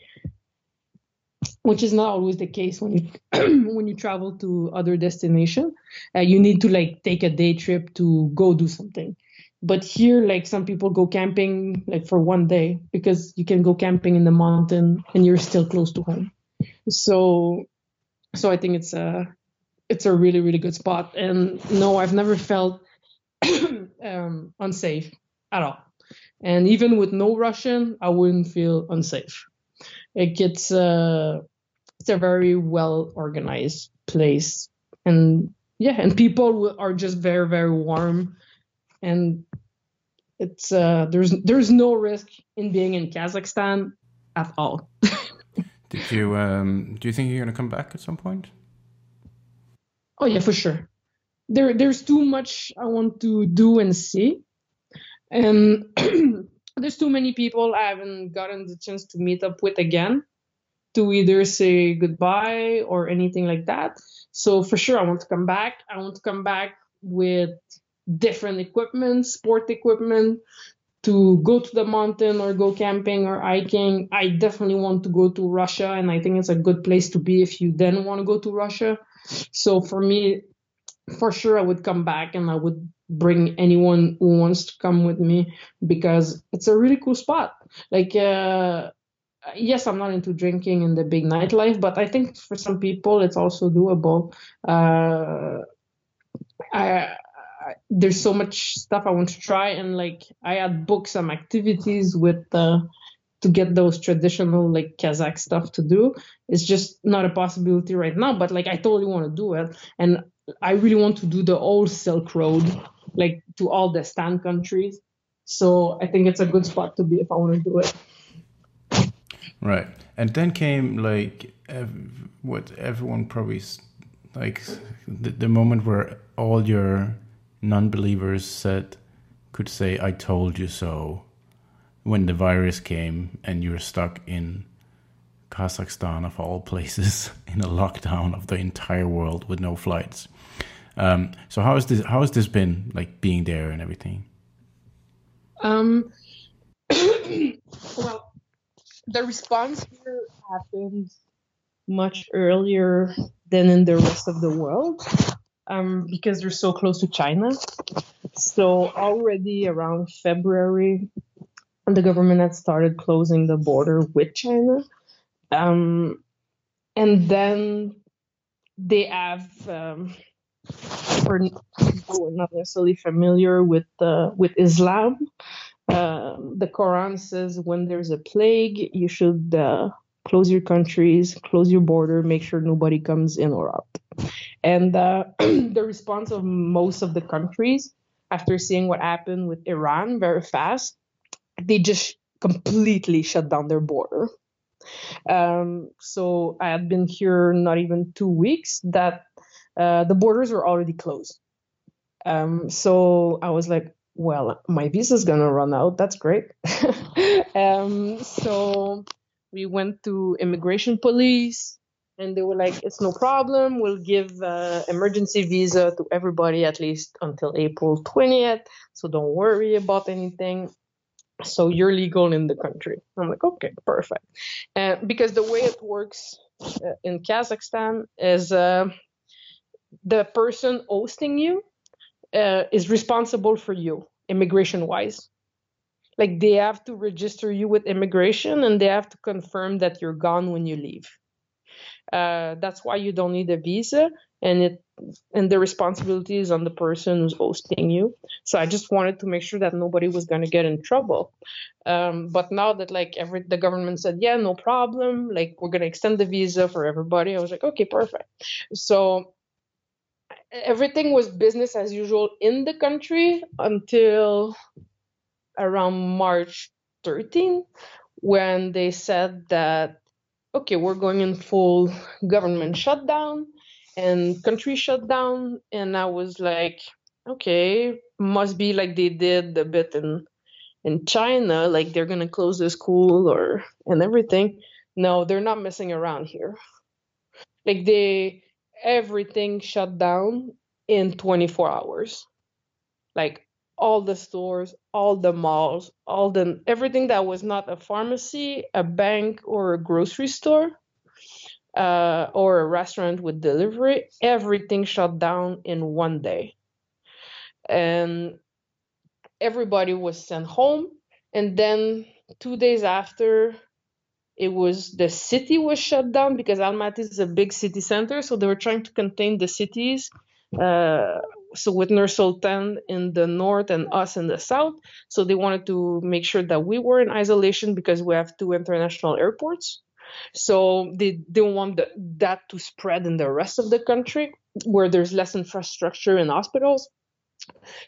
Which is not always the case when you [clears throat] when you travel to other destination. Uh, you need to like take a day trip to go do something but here like some people go camping like for one day because you can go camping in the mountain and you're still close to home. So so i think it's a it's a really really good spot. And no i've never felt [coughs] um, unsafe at all. And even with no russian i wouldn't feel unsafe. Like it's a it's a very well organized place. And yeah and people are just very very warm and it's uh there's there's no risk in being in kazakhstan at all [laughs] did you um do you think you're going to come back at some point Oh yeah, for sure. There there's too much I want to do and see. And [clears throat] there's too many people I haven't gotten the chance to meet up with again to either say goodbye or anything like that. So for sure I want to come back. I want to come back with different equipment, sport equipment, to go to the mountain or go camping or hiking. I definitely want to go to Russia, and I think it's a good place to be if you then want to go to Russia. So for me, for sure, I would come back and I would bring anyone who wants to come with me because it's a really cool spot. Like, uh, yes, I'm not into drinking in the big nightlife, but I think for some people it's also doable. Uh, I, there's so much stuff I want to try, and like I had booked some activities with uh, to get those traditional like Kazakh stuff to do. It's just not a possibility right now. But like I totally want to do it, and I really want to do the old Silk Road, like to all the Stan countries. So I think it's a good spot to be if I want to do it. Right, and then came like ev- what everyone probably like the, the moment where all your non-believers said could say "I told you so." when the virus came and you were stuck in Kazakhstan of all places [laughs] in a lockdown of the entire world with no flights. Um, so how has this how has this been like being there and everything? Um, [coughs] well, the response here happened much earlier than in the rest of the world um, because they're so close to China. So already around February, the government had started closing the border with China. Um, and then they have, um, for people who are not necessarily familiar with uh, with Islam, uh, the Quran says when there's a plague, you should uh, close your countries, close your border, make sure nobody comes in or out. And uh, [clears throat] the response of most of the countries after seeing what happened with Iran very fast, they just completely shut down their border. Um, so I had been here not even two weeks that uh, the borders were already closed. Um, so I was like, well, my visa is gonna run out. That's great. [laughs] um, so we went to immigration police and they were like, it's no problem. We'll give uh, emergency visa to everybody at least until April 20th. So don't worry about anything. So you're legal in the country. I'm like, okay, perfect. Uh, because the way it works uh, in Kazakhstan is uh, the person hosting you uh, is responsible for you immigration wise like they have to register you with immigration and they have to confirm that you're gone when you leave uh, that's why you don't need a visa and it and the responsibility is on the person who's hosting you. So i just wanted to make sure that nobody was going to get in trouble. Um, but now that like every the government said yeah no problem like we're going to extend the visa for everybody i was like okay perfect. So everything was business as usual in the country until around March 13 when they said that okay we're going in full government shutdown and country shutdown. And I was like okay must be like they did a bit in in China like they're to close the school or and everything. No they're not messing around here. Like they everything shut down in 24 hours. Like all the stores all the malls all the everything that was not a pharmacy a bank or a grocery store uh, or a restaurant with delivery everything shut down in one day and everybody was sent home and then two days after it was the city was shut down because Almaty is a big city center, so they were trying to contain the cities. Uh, so with Nur Sultan in the north and us in the south, so they wanted to make sure that we were in isolation because we have two international airports. So they didn't want the, that to spread in the rest of the country where there's less infrastructure and hospitals.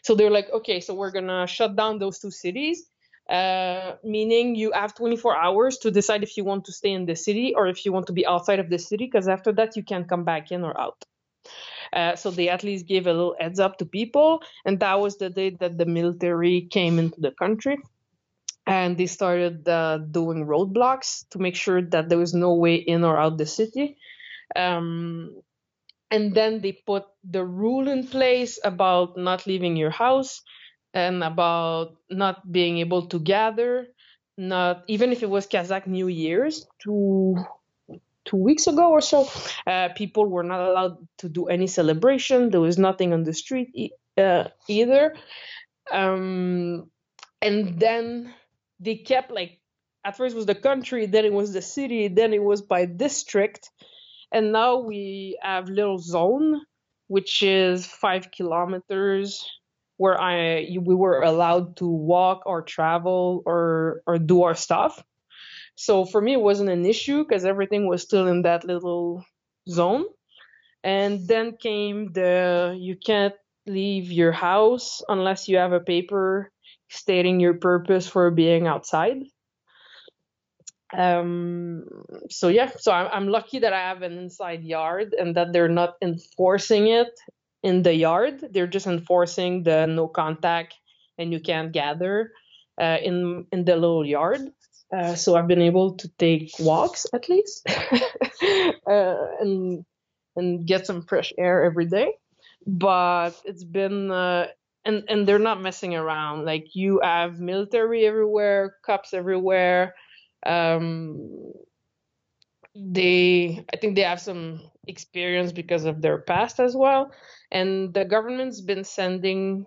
So they're like, okay, so we're gonna shut down those two cities uh, meaning you have 24 hours to decide if you want to stay in the city or if you want to be outside of the city, because after that you can't come back in or out. Uh, so they at least gave a little heads up to people, and that was the day that the military came into the country. And they started uh, doing roadblocks to make sure that there was no way in or out the city. Um, and then they put the rule in place about not leaving your house and about not being able to gather, not even if it was Kazakh New Year's two two weeks ago or so, uh, people were not allowed to do any celebration. There was nothing on the street e- uh, either, um, and then they kept like at first was the country, then it was the city, then it was by district, and now we have little zone, which is five kilometers where I we were allowed to walk or travel or or do our stuff. So for me, it wasn't an issue because everything was still in that little zone. And then came the you can't leave your house unless you have a paper stating your purpose for being outside. Um, so yeah, so I'm, I'm lucky that I have an inside yard and that they're not enforcing it in the yard. They're just enforcing the no contact and you can't gather uh, in in the little yard. Uh, so I've been able to take walks at least [laughs] uh, and and get some fresh air every day. But it's been uh, and and they're not messing around. Like you have military everywhere, cops everywhere. Um, they, I think they have some experience because of their past as well, and the government's been sending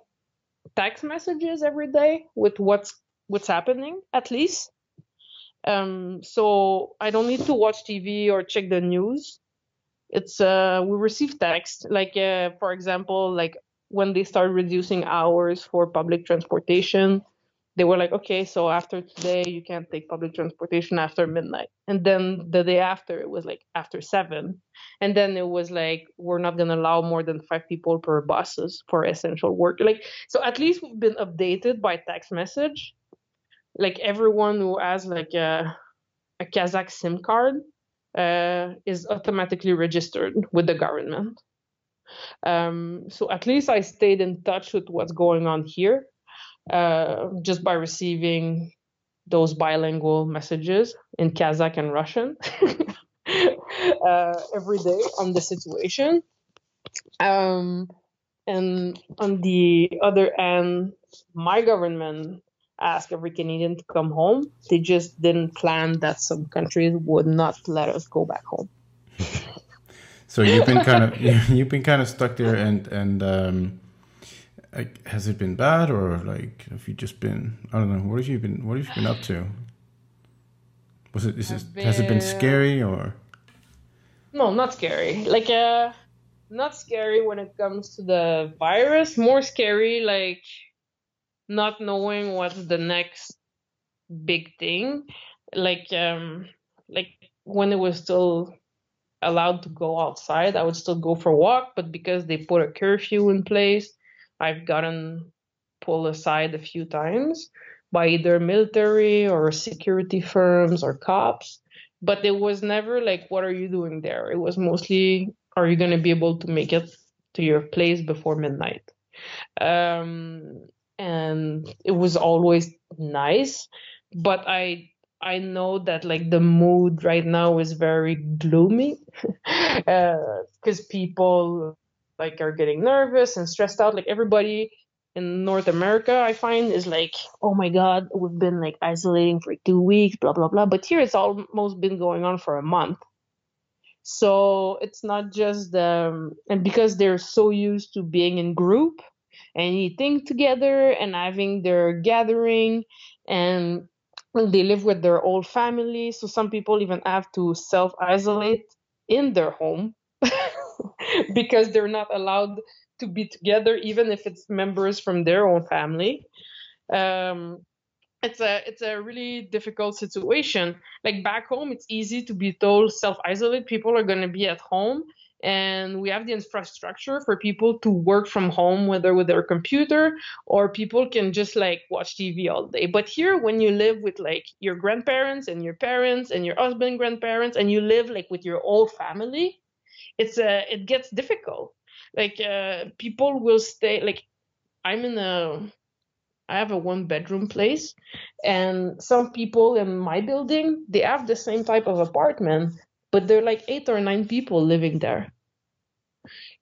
text messages every day with what's what's happening at least. Um, so I don't need to watch TV or check the news. It's uh, we receive text like uh, for example like when they start reducing hours for public transportation, they were like, okay, so after today, you can't take public transportation after midnight. And then the day after, it was like after seven. And then it was like, we're not to allow more than five people per buses for essential work. Like, so at least we've been updated by text message. Like everyone who has like a, a Kazakh SIM card uh, is automatically registered with the government. Um, so at least I stayed in touch with what's going on here uh, just by receiving those bilingual messages in Kazakh and Russian [laughs] uh, every day on the situation. Um, and on the other end, my government asked every Canadian to come home. They just didn't plan that some countries would not let us go back home. [laughs] So you've been kind of [laughs] [laughs] you've been kind of stuck there, and and um, like, has it been bad or like have you just been I don't know what have you been what have you been up to? Was it is it, has it been scary or? No, not scary. Like uh, not scary when it comes to the virus. More scary like not knowing what's the next big thing. Like um, like when it was still allowed to go outside, I would still go for a walk. But because they put a curfew in place, I've gotten pulled aside a few times by either military or security firms or cops. But it was never like, what are you doing there? It was mostly, are you going to be able to make it to your place before midnight? Um, and it was always nice. But I I know that like the mood right now is very gloomy because [laughs] uh, people like are getting nervous and stressed out. Like everybody in North America, I find is like, oh my god, we've been like isolating for two weeks, blah blah blah. But here it's almost been going on for a month. So it's not just the and because they're so used to being in group and eating together and having their gathering and they live with their old family. So some people even have to self isolate in their home [laughs] because they're not allowed to be together, even if it's members from their own family. Um, it's a it's a really difficult situation. Like back home, it's easy to be told self isolate. People are going to be at home, and we have the infrastructure for people to work from home whether with their computer or people can just like watch tv all day. But here when you live with like your grandparents and your parents and your husband grandparents and you live like with your old family it's uh, it gets difficult. Like uh, people will stay like i'm in a I have a one bedroom place and some people in my building they have the same type of apartment but there are like eight or nine people living there.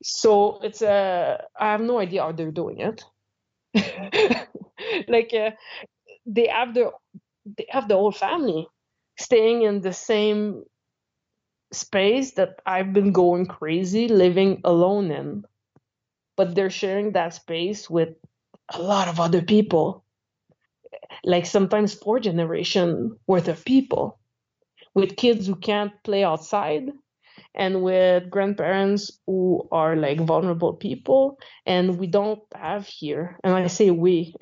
So it's a I have no idea how they're doing it. [laughs] like uh, they have the they have the whole family staying in the same space that I've been going crazy living alone in. But they're sharing that space with a lot of other people. Like sometimes four generation worth of people with kids who can't play outside and with grandparents who are like vulnerable people and we don't have here. And i say we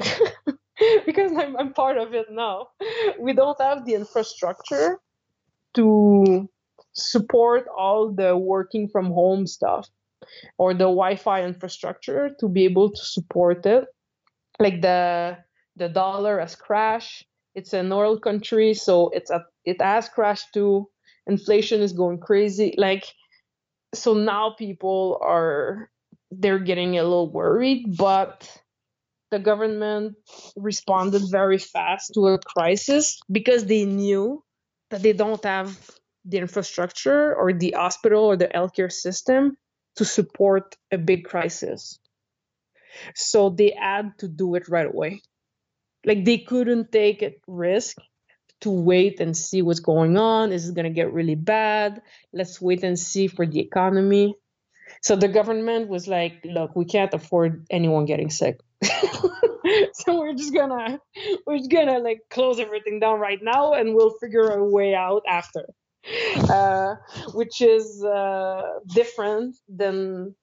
[laughs] because I'm, I'm part of it now. We don't have the infrastructure to support all the working from home stuff or the wi-fi infrastructure to be able to support it. Like the the dollar has crashed it's an oil country, so it's a, it has crashed too. Inflation is going crazy. Like so now people are they're getting a little worried, but the government responded very fast to a crisis because they knew that they don't have the infrastructure or the hospital or the healthcare system to support a big crisis. So they had to do it right away like they couldn't take a risk to wait and see what's going on. Is it going to get really bad? Let's wait and see for the economy. So the government was like, look, we can't afford anyone getting sick. [laughs] so we're just gonna we're just gonna like close everything down right now and we'll figure a way out after. Uh, which is uh, different than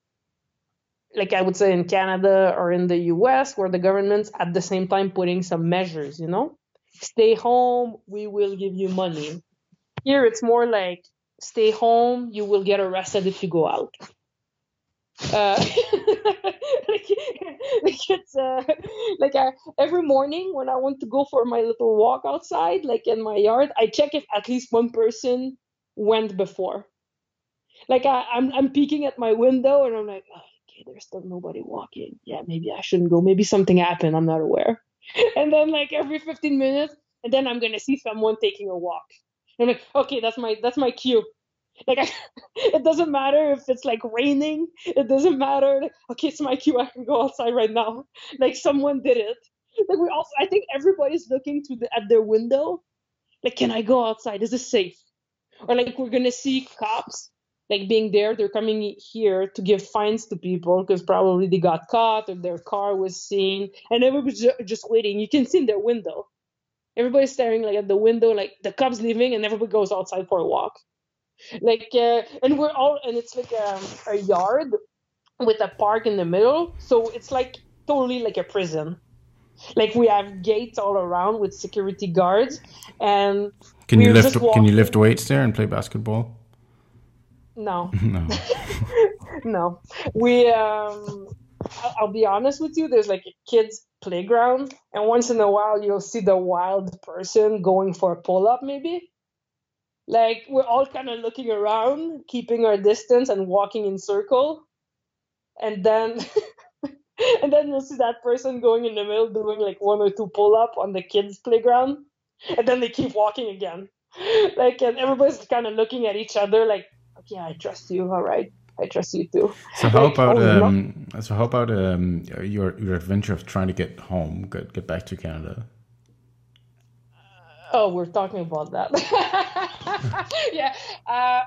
like I would say in Canada or in the US where the government's at the same time putting some measures, you know? Stay home, we will give you money. Here it's more like stay home, you will get arrested if you go out. Uh, [laughs] like, it's uh, like uh, every morning when I want to go for my little walk outside, like in my yard, I check if at least one person went before. Like I, I'm I'm peeking at my window and I'm like, oh, okay, there's still nobody walking. Yeah, maybe I shouldn't go. Maybe something happened. I'm not aware. [laughs] And then like every 15 minutes, and then I'm gonna see someone taking a walk. And I'm like, okay, that's my that's my cue. Like I, [laughs] it doesn't matter if it's like raining. It doesn't matter. Like, okay, it's my cue. I can go outside right now. [laughs] Like someone did it. Like we also, I think everybody's looking to the at their window. Like, can I go outside? Is it safe? Or like we're gonna see cops like being there. They're coming here to give fines to people because probably they got caught or their car was seen, and everybody's just waiting. You can see in their window. Everybody's staring like at the window, like the cops leaving, and everybody goes outside for a walk like uh, and we're all and it's like um, a yard with a park in the middle so it's like totally like a prison like we have gates all around with security guards and can you lift can you lift weights there and play basketball no [laughs] no [laughs] no we um I'll be honest with you there's like a kids playground and once in a while you'll see the wild person going for a pull-up maybe like we're all kind of looking around, keeping our distance and walking in circle. And then [laughs] and then you'll see that person going in the middle doing like one or two pull up on the kids' playground. And then they keep walking again. Like and everybody's kind of looking at each other like, okay, I trust you, all right. I trust you too. So how like, [laughs] about oh, um, so how about um, your your adventure of trying to get home, get get back to Canada? Oh, we're talking about that. [laughs] yeah. Uh,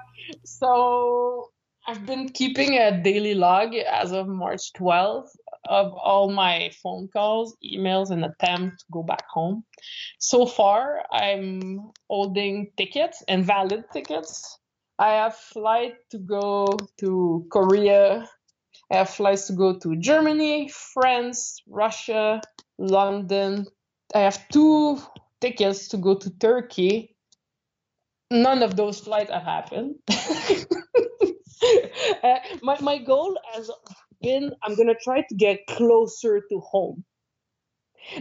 so I've been keeping a daily log as of March 12th of all my phone calls, emails, and attempts to go back home. So far, I'm holding tickets and valid tickets. I have flight to go to Korea. I have flights to go to Germany, France, Russia, London. I have two tickets to go to Turkey. None of those flights have happened. [laughs] uh, my, my goal has been I'm going to try to get closer to home.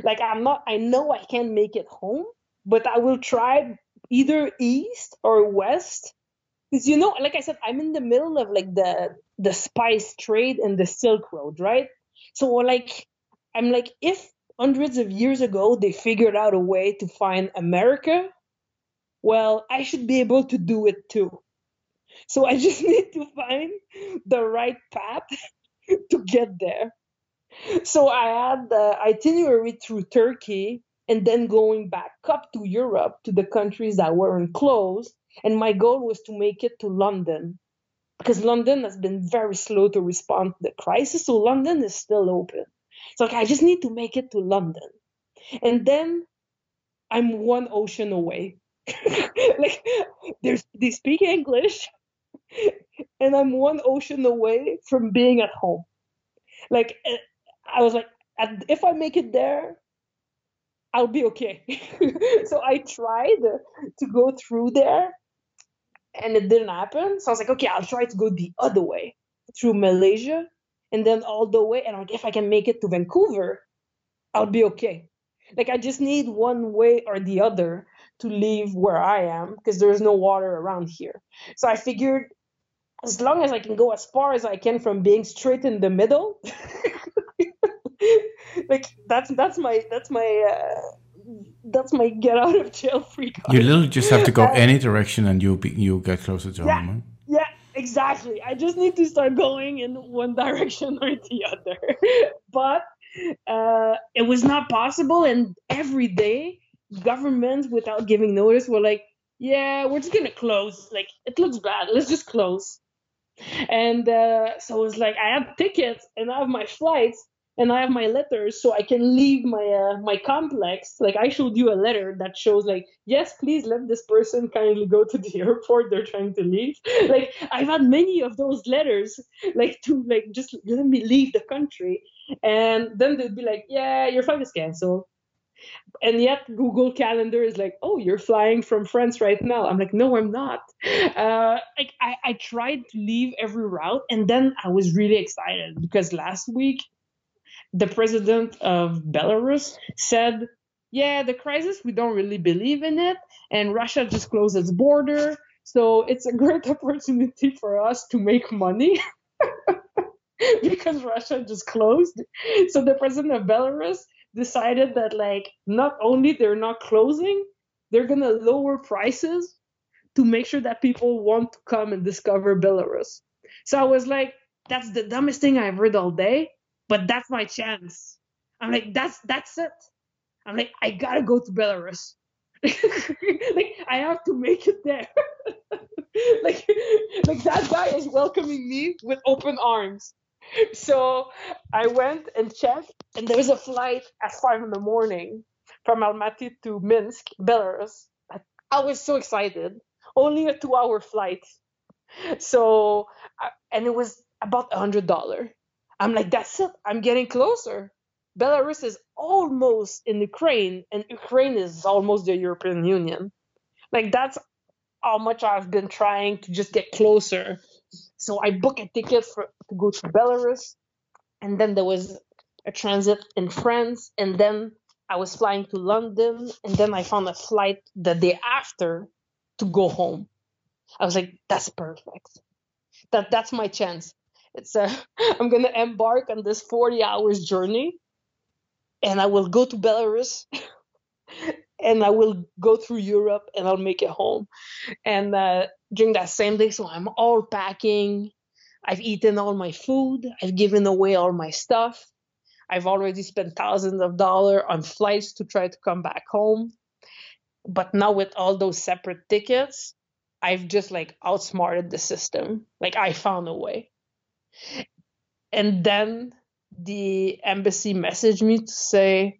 Like, I'm not, I know I can't make it home, but I will try either east or west. Because, you know, like I said, I'm in the middle of like the, the spice trade and the Silk Road, right? So, like, I'm like, if hundreds of years ago they figured out a way to find America, well, I should be able to do it too. So I [laughs] just need to find the right path [laughs] to get there. So I had the itinerary through Turkey and then going back up to Europe to the countries that weren't closed. And my goal was to make it to London because London has been very slow to respond to the crisis. So London is still open. So I just need to make it to London. And then I'm one ocean away. [laughs] like there's they speak English [laughs] and I'm one ocean away from being at home. Like eh, I was like if I make it there, I'll be okay. [laughs] so I tried to go through there and it didn't happen. So I was like, okay, I'll try to go the other way through Malaysia and then all the way and like, if i can make it to vancouver i'll be okay like i just need one way or the other to leave where i am because there's no water around here so i figured as long as i can go as far as i can from being straight in the middle [laughs] like that's that's my that's my uh, that's my get out of jail free card. You literally just have to go any direction and you'll be you'll get closer to yeah, home. Yeah, Exactly. I just need to start going in one [laughs] direction or the other. but uh, it was not possible. And every day governments, without giving notice, were like, "Yeah, we're just gonna close. Like, it looks bad. Let's just close." And uh, so it was like I have tickets and I have my flights and I have my letters so I can leave my uh, my complex. Like I showed you a letter that shows like, yes, please let this person kindly go to the [laughs] airport. They're trying to leave. [laughs] Like I've had many of those letters, like to like just let me leave the country. And then they'd be like, yeah, your flight is canceled and yet Google Calendar is like, oh, you're flying from France right now. I'm like, no, I'm not. Uh, like I, I tried to leave every route, and then I was really excited because last week the president of Belarus said, yeah, the crisis we don't really believe in it, and Russia just closed its border, so it's a great [laughs] opportunity for us to make money. [laughs] because Russia just closed. So the president of Belarus decided that like not only they're not closing, they're gonna lower prices to make sure that people want to come and discover Belarus. So I was like, that's the dumbest thing I've heard all day, but that's my chance. I'm like, that's that's it. I'm like, I gotta go to Belarus. [laughs] like I have to make it there. [laughs] like like that guy is welcoming me with open arms. so I went and checked, and there was a flight at five in the morning from Almaty to Minsk, Belarus. I was so excited. Only a two-hour flight. So, uh, and it was about a hundred dollar. I'm like, that's it. I'm getting closer. Belarus is almost in Ukraine, and Ukraine is almost the European Union. Like that's how much I've been trying to just get closer so I booked a ticket for to go to Belarus, and then there was a transit in France, and then I was flying to London, and then I found a flight the day after to go home. I was like, that's perfect. That that's my chance. It's [laughs] a I'm gonna embark on this 40 hours journey, and I will go to Belarus. [laughs] and I will go through Europe and I'll make it home. And uh, during that same day. So I'm all packing. I've eaten all my food. I've given away all my stuff. I've already spent thousands of dollars on flights to try to come back home. But now with all those separate tickets, I've just like outsmarted the system. Like I found a way. And then the embassy messaged me to say,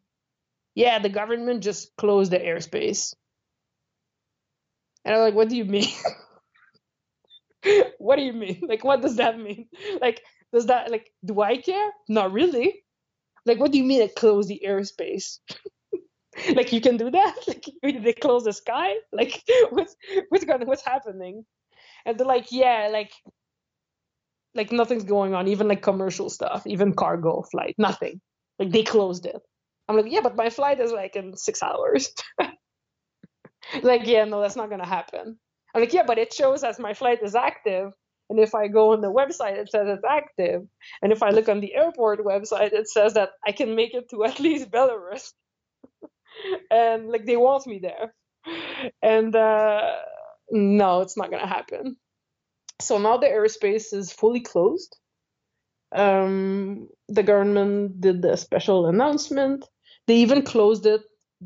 yeah, the government just closed the airspace. And I'm like, what do you mean? [laughs] what do you mean? Like, what does that mean? Like, does that like do I care? Not really. Like, what do you mean it closed the airspace? [laughs] like, you can do that? [laughs] Like, they close the sky? Like, what's what's going what's happening? And they're like, yeah, like, like nothing's going on, even like commercial stuff, even cargo flight, nothing. Like they closed it. I'm like, yeah, but my flight is like in six hours. [laughs] like, yeah, no, that's not gonna happen. I'm like, yeah, but it shows as my flight is active. And if I go on the website, it says it's active. And if I look on the airport website, it says that I can make it to at least Belarus. [laughs] and like they want me there. And uh, no, it's not gonna happen. So now the airspace is fully closed. Um, the government did a special announcement. They even closed it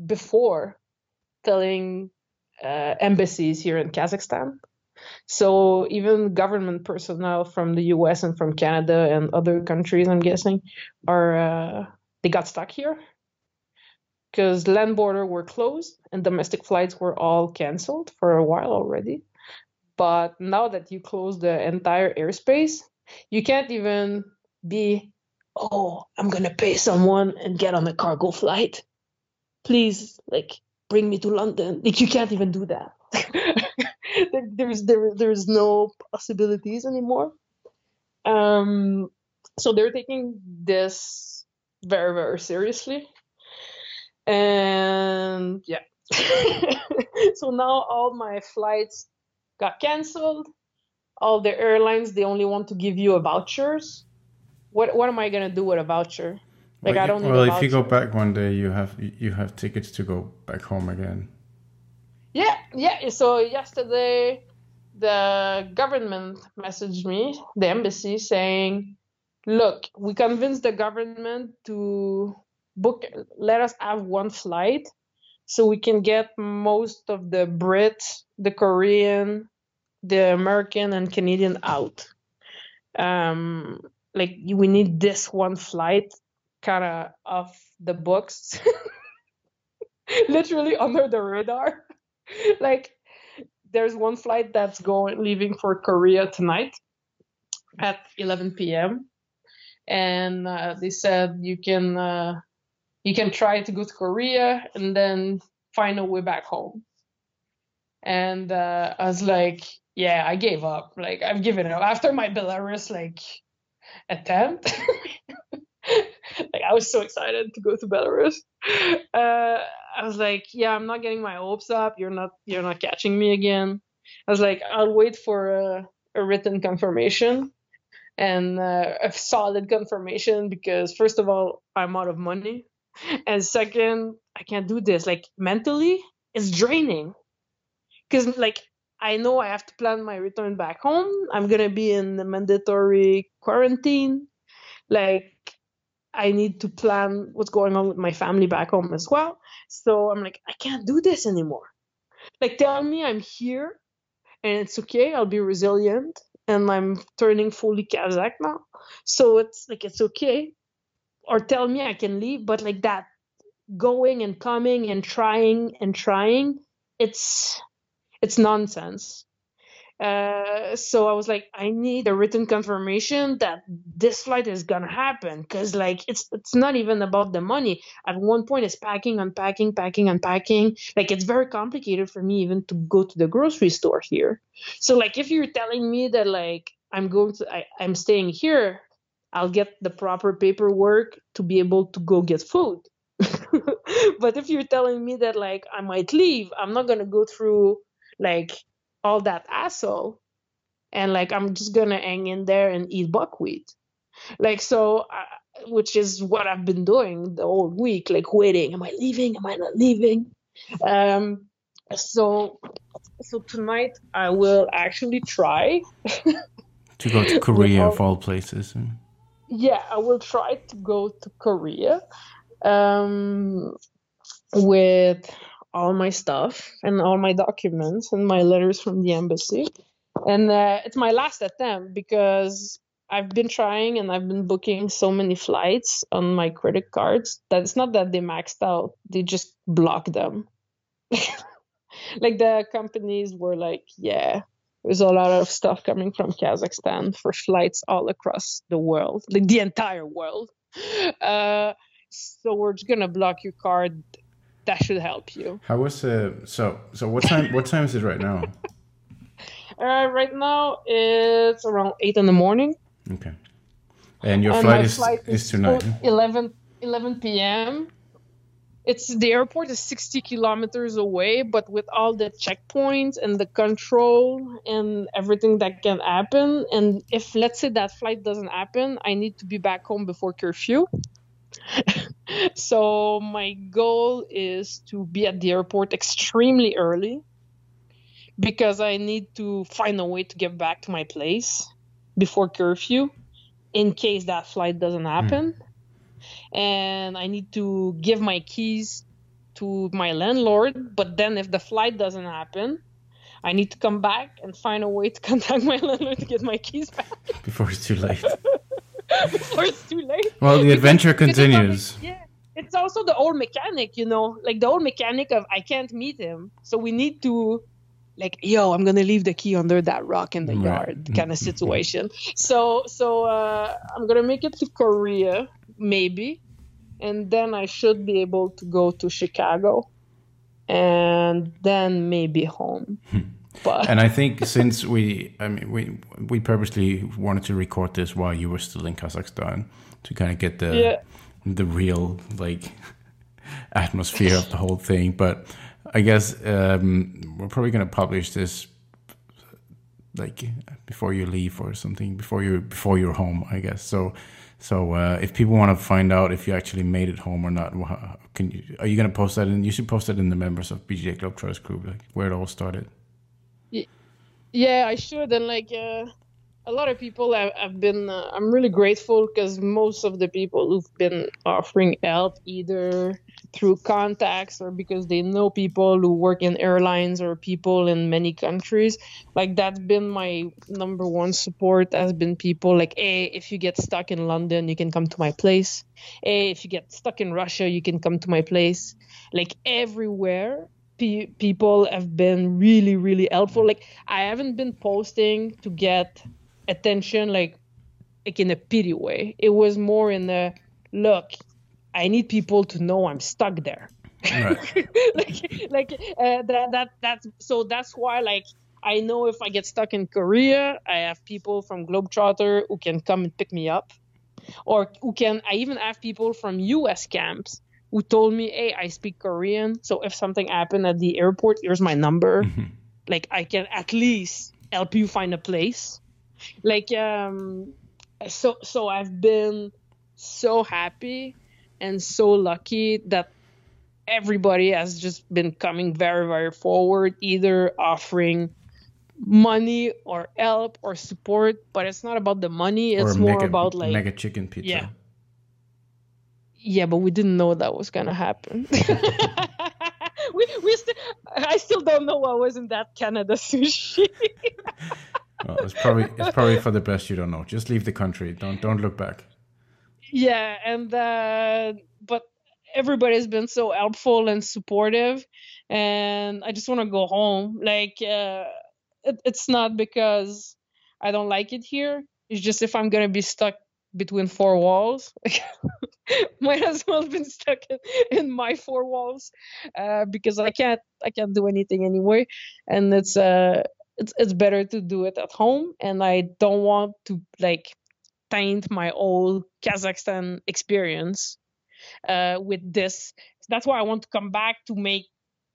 before telling uh, embassies here in Kazakhstan. So even government personnel from the U.S. and from Canada and other countries, I'm guessing, are uh, they got stuck here because land border were closed and domestic flights were all canceled for a while already. But now that you close the entire airspace, you can't even be, oh, I'm gonna pay someone and get on a cargo flight. Please, like bring me to London. Like you can't even do that. [laughs] there's there there's no possibilities anymore. Um, so they're taking this very very seriously, and yeah. [laughs] so now all my flights got canceled. All the airlines they only want to give you a vouchers. What what am I gonna do with a voucher? Like well, I don't. well, if you go back one day, you have you have tickets to go back home again. Yeah, yeah. So yesterday, the government messaged me, the embassy, saying, "Look, we convinced the government to book. Let us have one flight, so we can get most of the Brit, the Korean, the American, and Canadian out. Um, like we need this one flight kind of off the books, [laughs] literally under the radar. [laughs] like there's one flight that's going leaving for Korea tonight at 11 p.m. and uh, they said you can uh, you can try to go to Korea and then find a way back home. And uh, I was like, yeah, I gave up. Like I've given up after my Belarus like attempt. [laughs] like I was so excited to go to Belarus. Uh, I was like, yeah, I'm not getting my hopes up. You're not you're not catching me again. I was like, I'll wait for a, a written confirmation and uh, a solid confirmation because first of all, I'm out of money, and second, I can't do this. Like mentally, it's draining because like I know I have to plan my return back home. I'm gonna be in the mandatory quarantine. Like I need to plan what's going on with my family back home as well. So I'm like, I can't do this anymore. Like tell me I'm here and it's okay, I'll be resilient and I'm turning fully Kazakh now. So it's like it's okay. Or tell me I can leave, but like that going and coming and trying and trying, it's it's nonsense. Uh, so I was like, I need a written confirmation that this flight is gonna happen, because like it's it's not even about the money. At one point, it's packing, unpacking, packing, unpacking. Like it's very complicated for me even to go to the grocery store here. So like, if you're telling me that like I'm going to, I, I'm staying here, I'll get the proper paperwork to be able to go get food. [laughs] but if you're telling me that like I might leave, I'm not gonna go through like all that asshole and like i'm just gonna hang in there and eat buckwheat. Like so uh, which is what i've been doing the whole week like waiting. Am i leaving? Am i not leaving? Um so so tonight i will actually try to go to [laughs] korea of all places yeah i will try to go to korea um with all my stuff and all my documents and my letters from the embassy. And uh, it's my last attempt because I've been trying and I've been booking so many flights on my credit cards that it's not that they maxed out, they just blocked them. [laughs] like the companies were like, yeah, there's a lot of stuff coming from Kazakhstan for flights all across the world, like the entire world. [laughs] Uh, so we're just gonna block your card that should help you. How was uh, so so what time what time is it right now? [laughs] uh, right now it's around eight in the morning. Okay. And your and flight, is, flight is, is tonight. 11, 11 p.m. It's the airport is 60 kilometers away, but with all the checkpoints and the control and everything that can happen, and if let's say that flight doesn't happen, I need to be back home before curfew. [laughs] so my goal is to be at the airport extremely early because I need to find a way to get back to my place before curfew in case that flight doesn't hmm. happen. Mm. And I need to give my keys to my landlord, but then if the flight doesn't happen, I need to come back and find a way to [laughs] contact my landlord to get my keys back before it's too late. [laughs] [laughs] before it's too late. Well, the adventure because, continues. Because yeah, it's also the old mechanic, you know, like the old mechanic of I can't meet him, so we need to like yo i'm gonna leave the key under that rock in the right. yard kind of situation. So so uh, i'm gonna make it to korea maybe. And then i should be able to go to chicago. And then maybe home but and I think since we, I mean, we we purposely wanted to record this while you were still in Kazakhstan to kind of get the yeah. the real like atmosphere of the whole thing. But I guess um, we're probably gonna publish this like before you leave or something before you before you're home. I guess so. So uh, if people want to find out if you actually made it home or not, can you? Are you gonna post that? in You should post that in the members of BJJ Globetrotters group, like where it all started. Yeah, I should. And like uh, a lot of people have, have been, uh, I'm really grateful because most of the people who've been offering help either through contacts or because they know people who work in airlines or people in many countries like that's been my number one support has been people like hey if you get stuck in london you can come to my place hey if you get stuck in russia you can come to my place like everywhere pe- people have been really really helpful like i haven't been posting to get attention like like in a pity way it was more in the look I need people to know I'm stuck there. Right. [laughs] like, like uh, that, that, that's so that's why like I know if I get stuck in Korea, I have people from Globetrotter who can come and pick me up, or who can. I even have people from U.S. camps who told me, "Hey, I speak Korean, so if something happened at the airport, here's my number. Mm-hmm. Like I can at least help you find a place." Like um, so so I've been so happy and so lucky that everybody has just been coming very very forward either offering money or help or support but it's not about the money it's more mega, about like mega chicken pizza yeah yeah but we didn't know that was gonna happen. [laughs] [laughs] We, we st- i still don't know what was in that canada sushi. [laughs] Well, it's probably it's probably for the best you don't know. Just leave the country. Don't don't look back. Yeah and uh but everybody's been so helpful and supportive and i just want to go home. Like uh it, it's not because i don't like it here. It's just if i'm gonna be stuck between four walls. [laughs] Might as well have been stuck in, in my four walls uh, because i can't i can't do anything anyway. And it's uh it's, it's better to do it at home. And i don't want to like taint my old Kazakhstan experience uh, with this. That's why I want to come back to make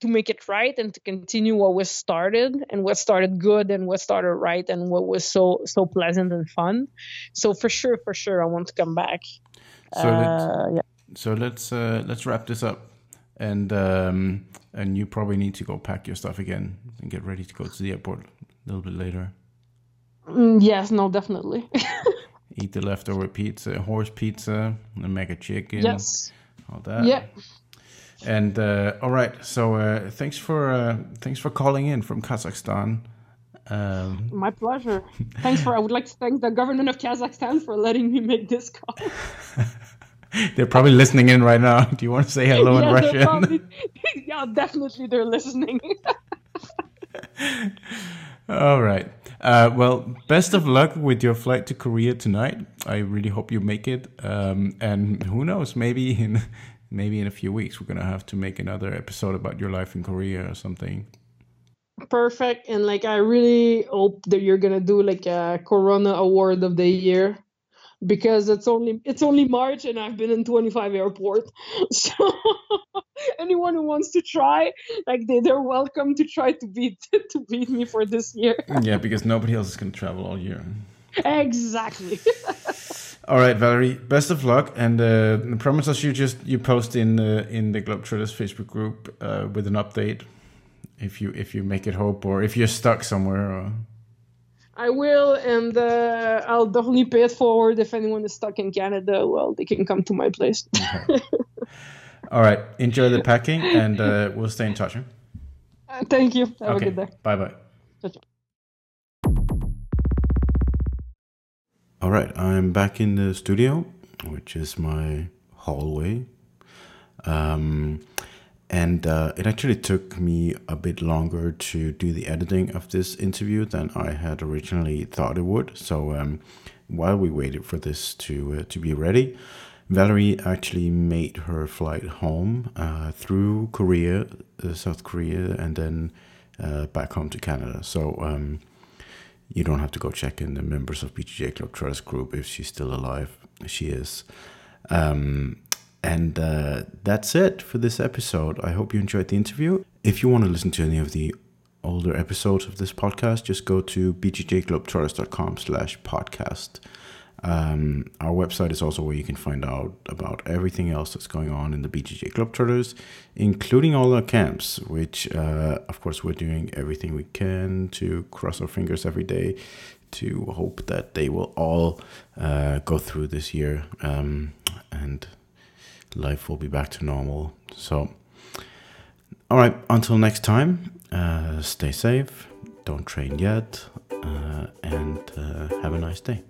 to make it right and to continue what was started and what started good and what started right and what was so so pleasant and fun. So for sure, for sure, I want to come back. So uh, let's, yeah. So let's uh, let's wrap this up, and um, and you probably need to go pack your stuff again and get ready to go to the airport a little bit later. Mm, yes, no, definitely. [laughs] eat the leftover pizza, horse pizza, the mega chicken, yes, all that. Yeah. And uh, all right, so uh, thanks for uh, thanks for calling in from Kazakhstan. Um, My pleasure. Thanks for. I would like to thank the government of Kazakhstan for letting me make this call. [laughs] they're probably listening in right now. Do you want to say hello yeah, in Russian? Probably, [laughs] [laughs] yeah, definitely they're listening. All right. Uh, well, best of luck with your flight to Korea tonight. I really hope you make it. Um, and who knows, maybe in maybe in a few weeks we're gonna have to make another episode about your life in Korea or something. Perfect. And like, I really hope that you're gonna do like a Corona Award of the Year because it's only it's only March and I've been in 25 airports. [laughs] So [laughs] anyone who wants to try, like they, they're welcome to try to beat [laughs] to beat me for this year. yeah, because nobody else is gonna travel all year. Exactly. [laughs] all right, Valerie. Best of luck, and uh, promise us you just you post in uh, in the Globetrotters Facebook group uh, with an update if you if you make it hope or if you're stuck somewhere. Or... I will, and uh, I'll definitely pay it forward if anyone is stuck in Canada. Well, they can come to my place. Okay. All right. Enjoy the packing, and uh, we'll stay in touch. Uh, thank you. Have okay. a good day. Bye bye. All right. I'm back in the studio, which is my hallway. Um, and uh, it actually took me a bit longer to do the editing of this interview than I had originally thought it would. So um, while we waited for this to uh, to be ready, Valerie actually made her flight home uh, through Korea, uh, South Korea, and then uh, back home to Canada. So um, you don't have to go check in the members of BJJ Globetrotters group if she's still alive. She is. Um, and uh, that's it for this episode. I hope you enjoyed the interview. If you want to listen to any of the older episodes of this podcast, just go to bjjglobetrotters.com slash podcast. Um, our website is also where you can find out about everything else that's going on in the BJJ Globetrotters, including all our camps, which, uh, of course, we're doing everything we can to cross our fingers every day to hope that they will all uh, go through this year um, and life will be back to normal. So, all right, until next time, uh, stay safe, don't train yet, uh, and uh, have a nice day.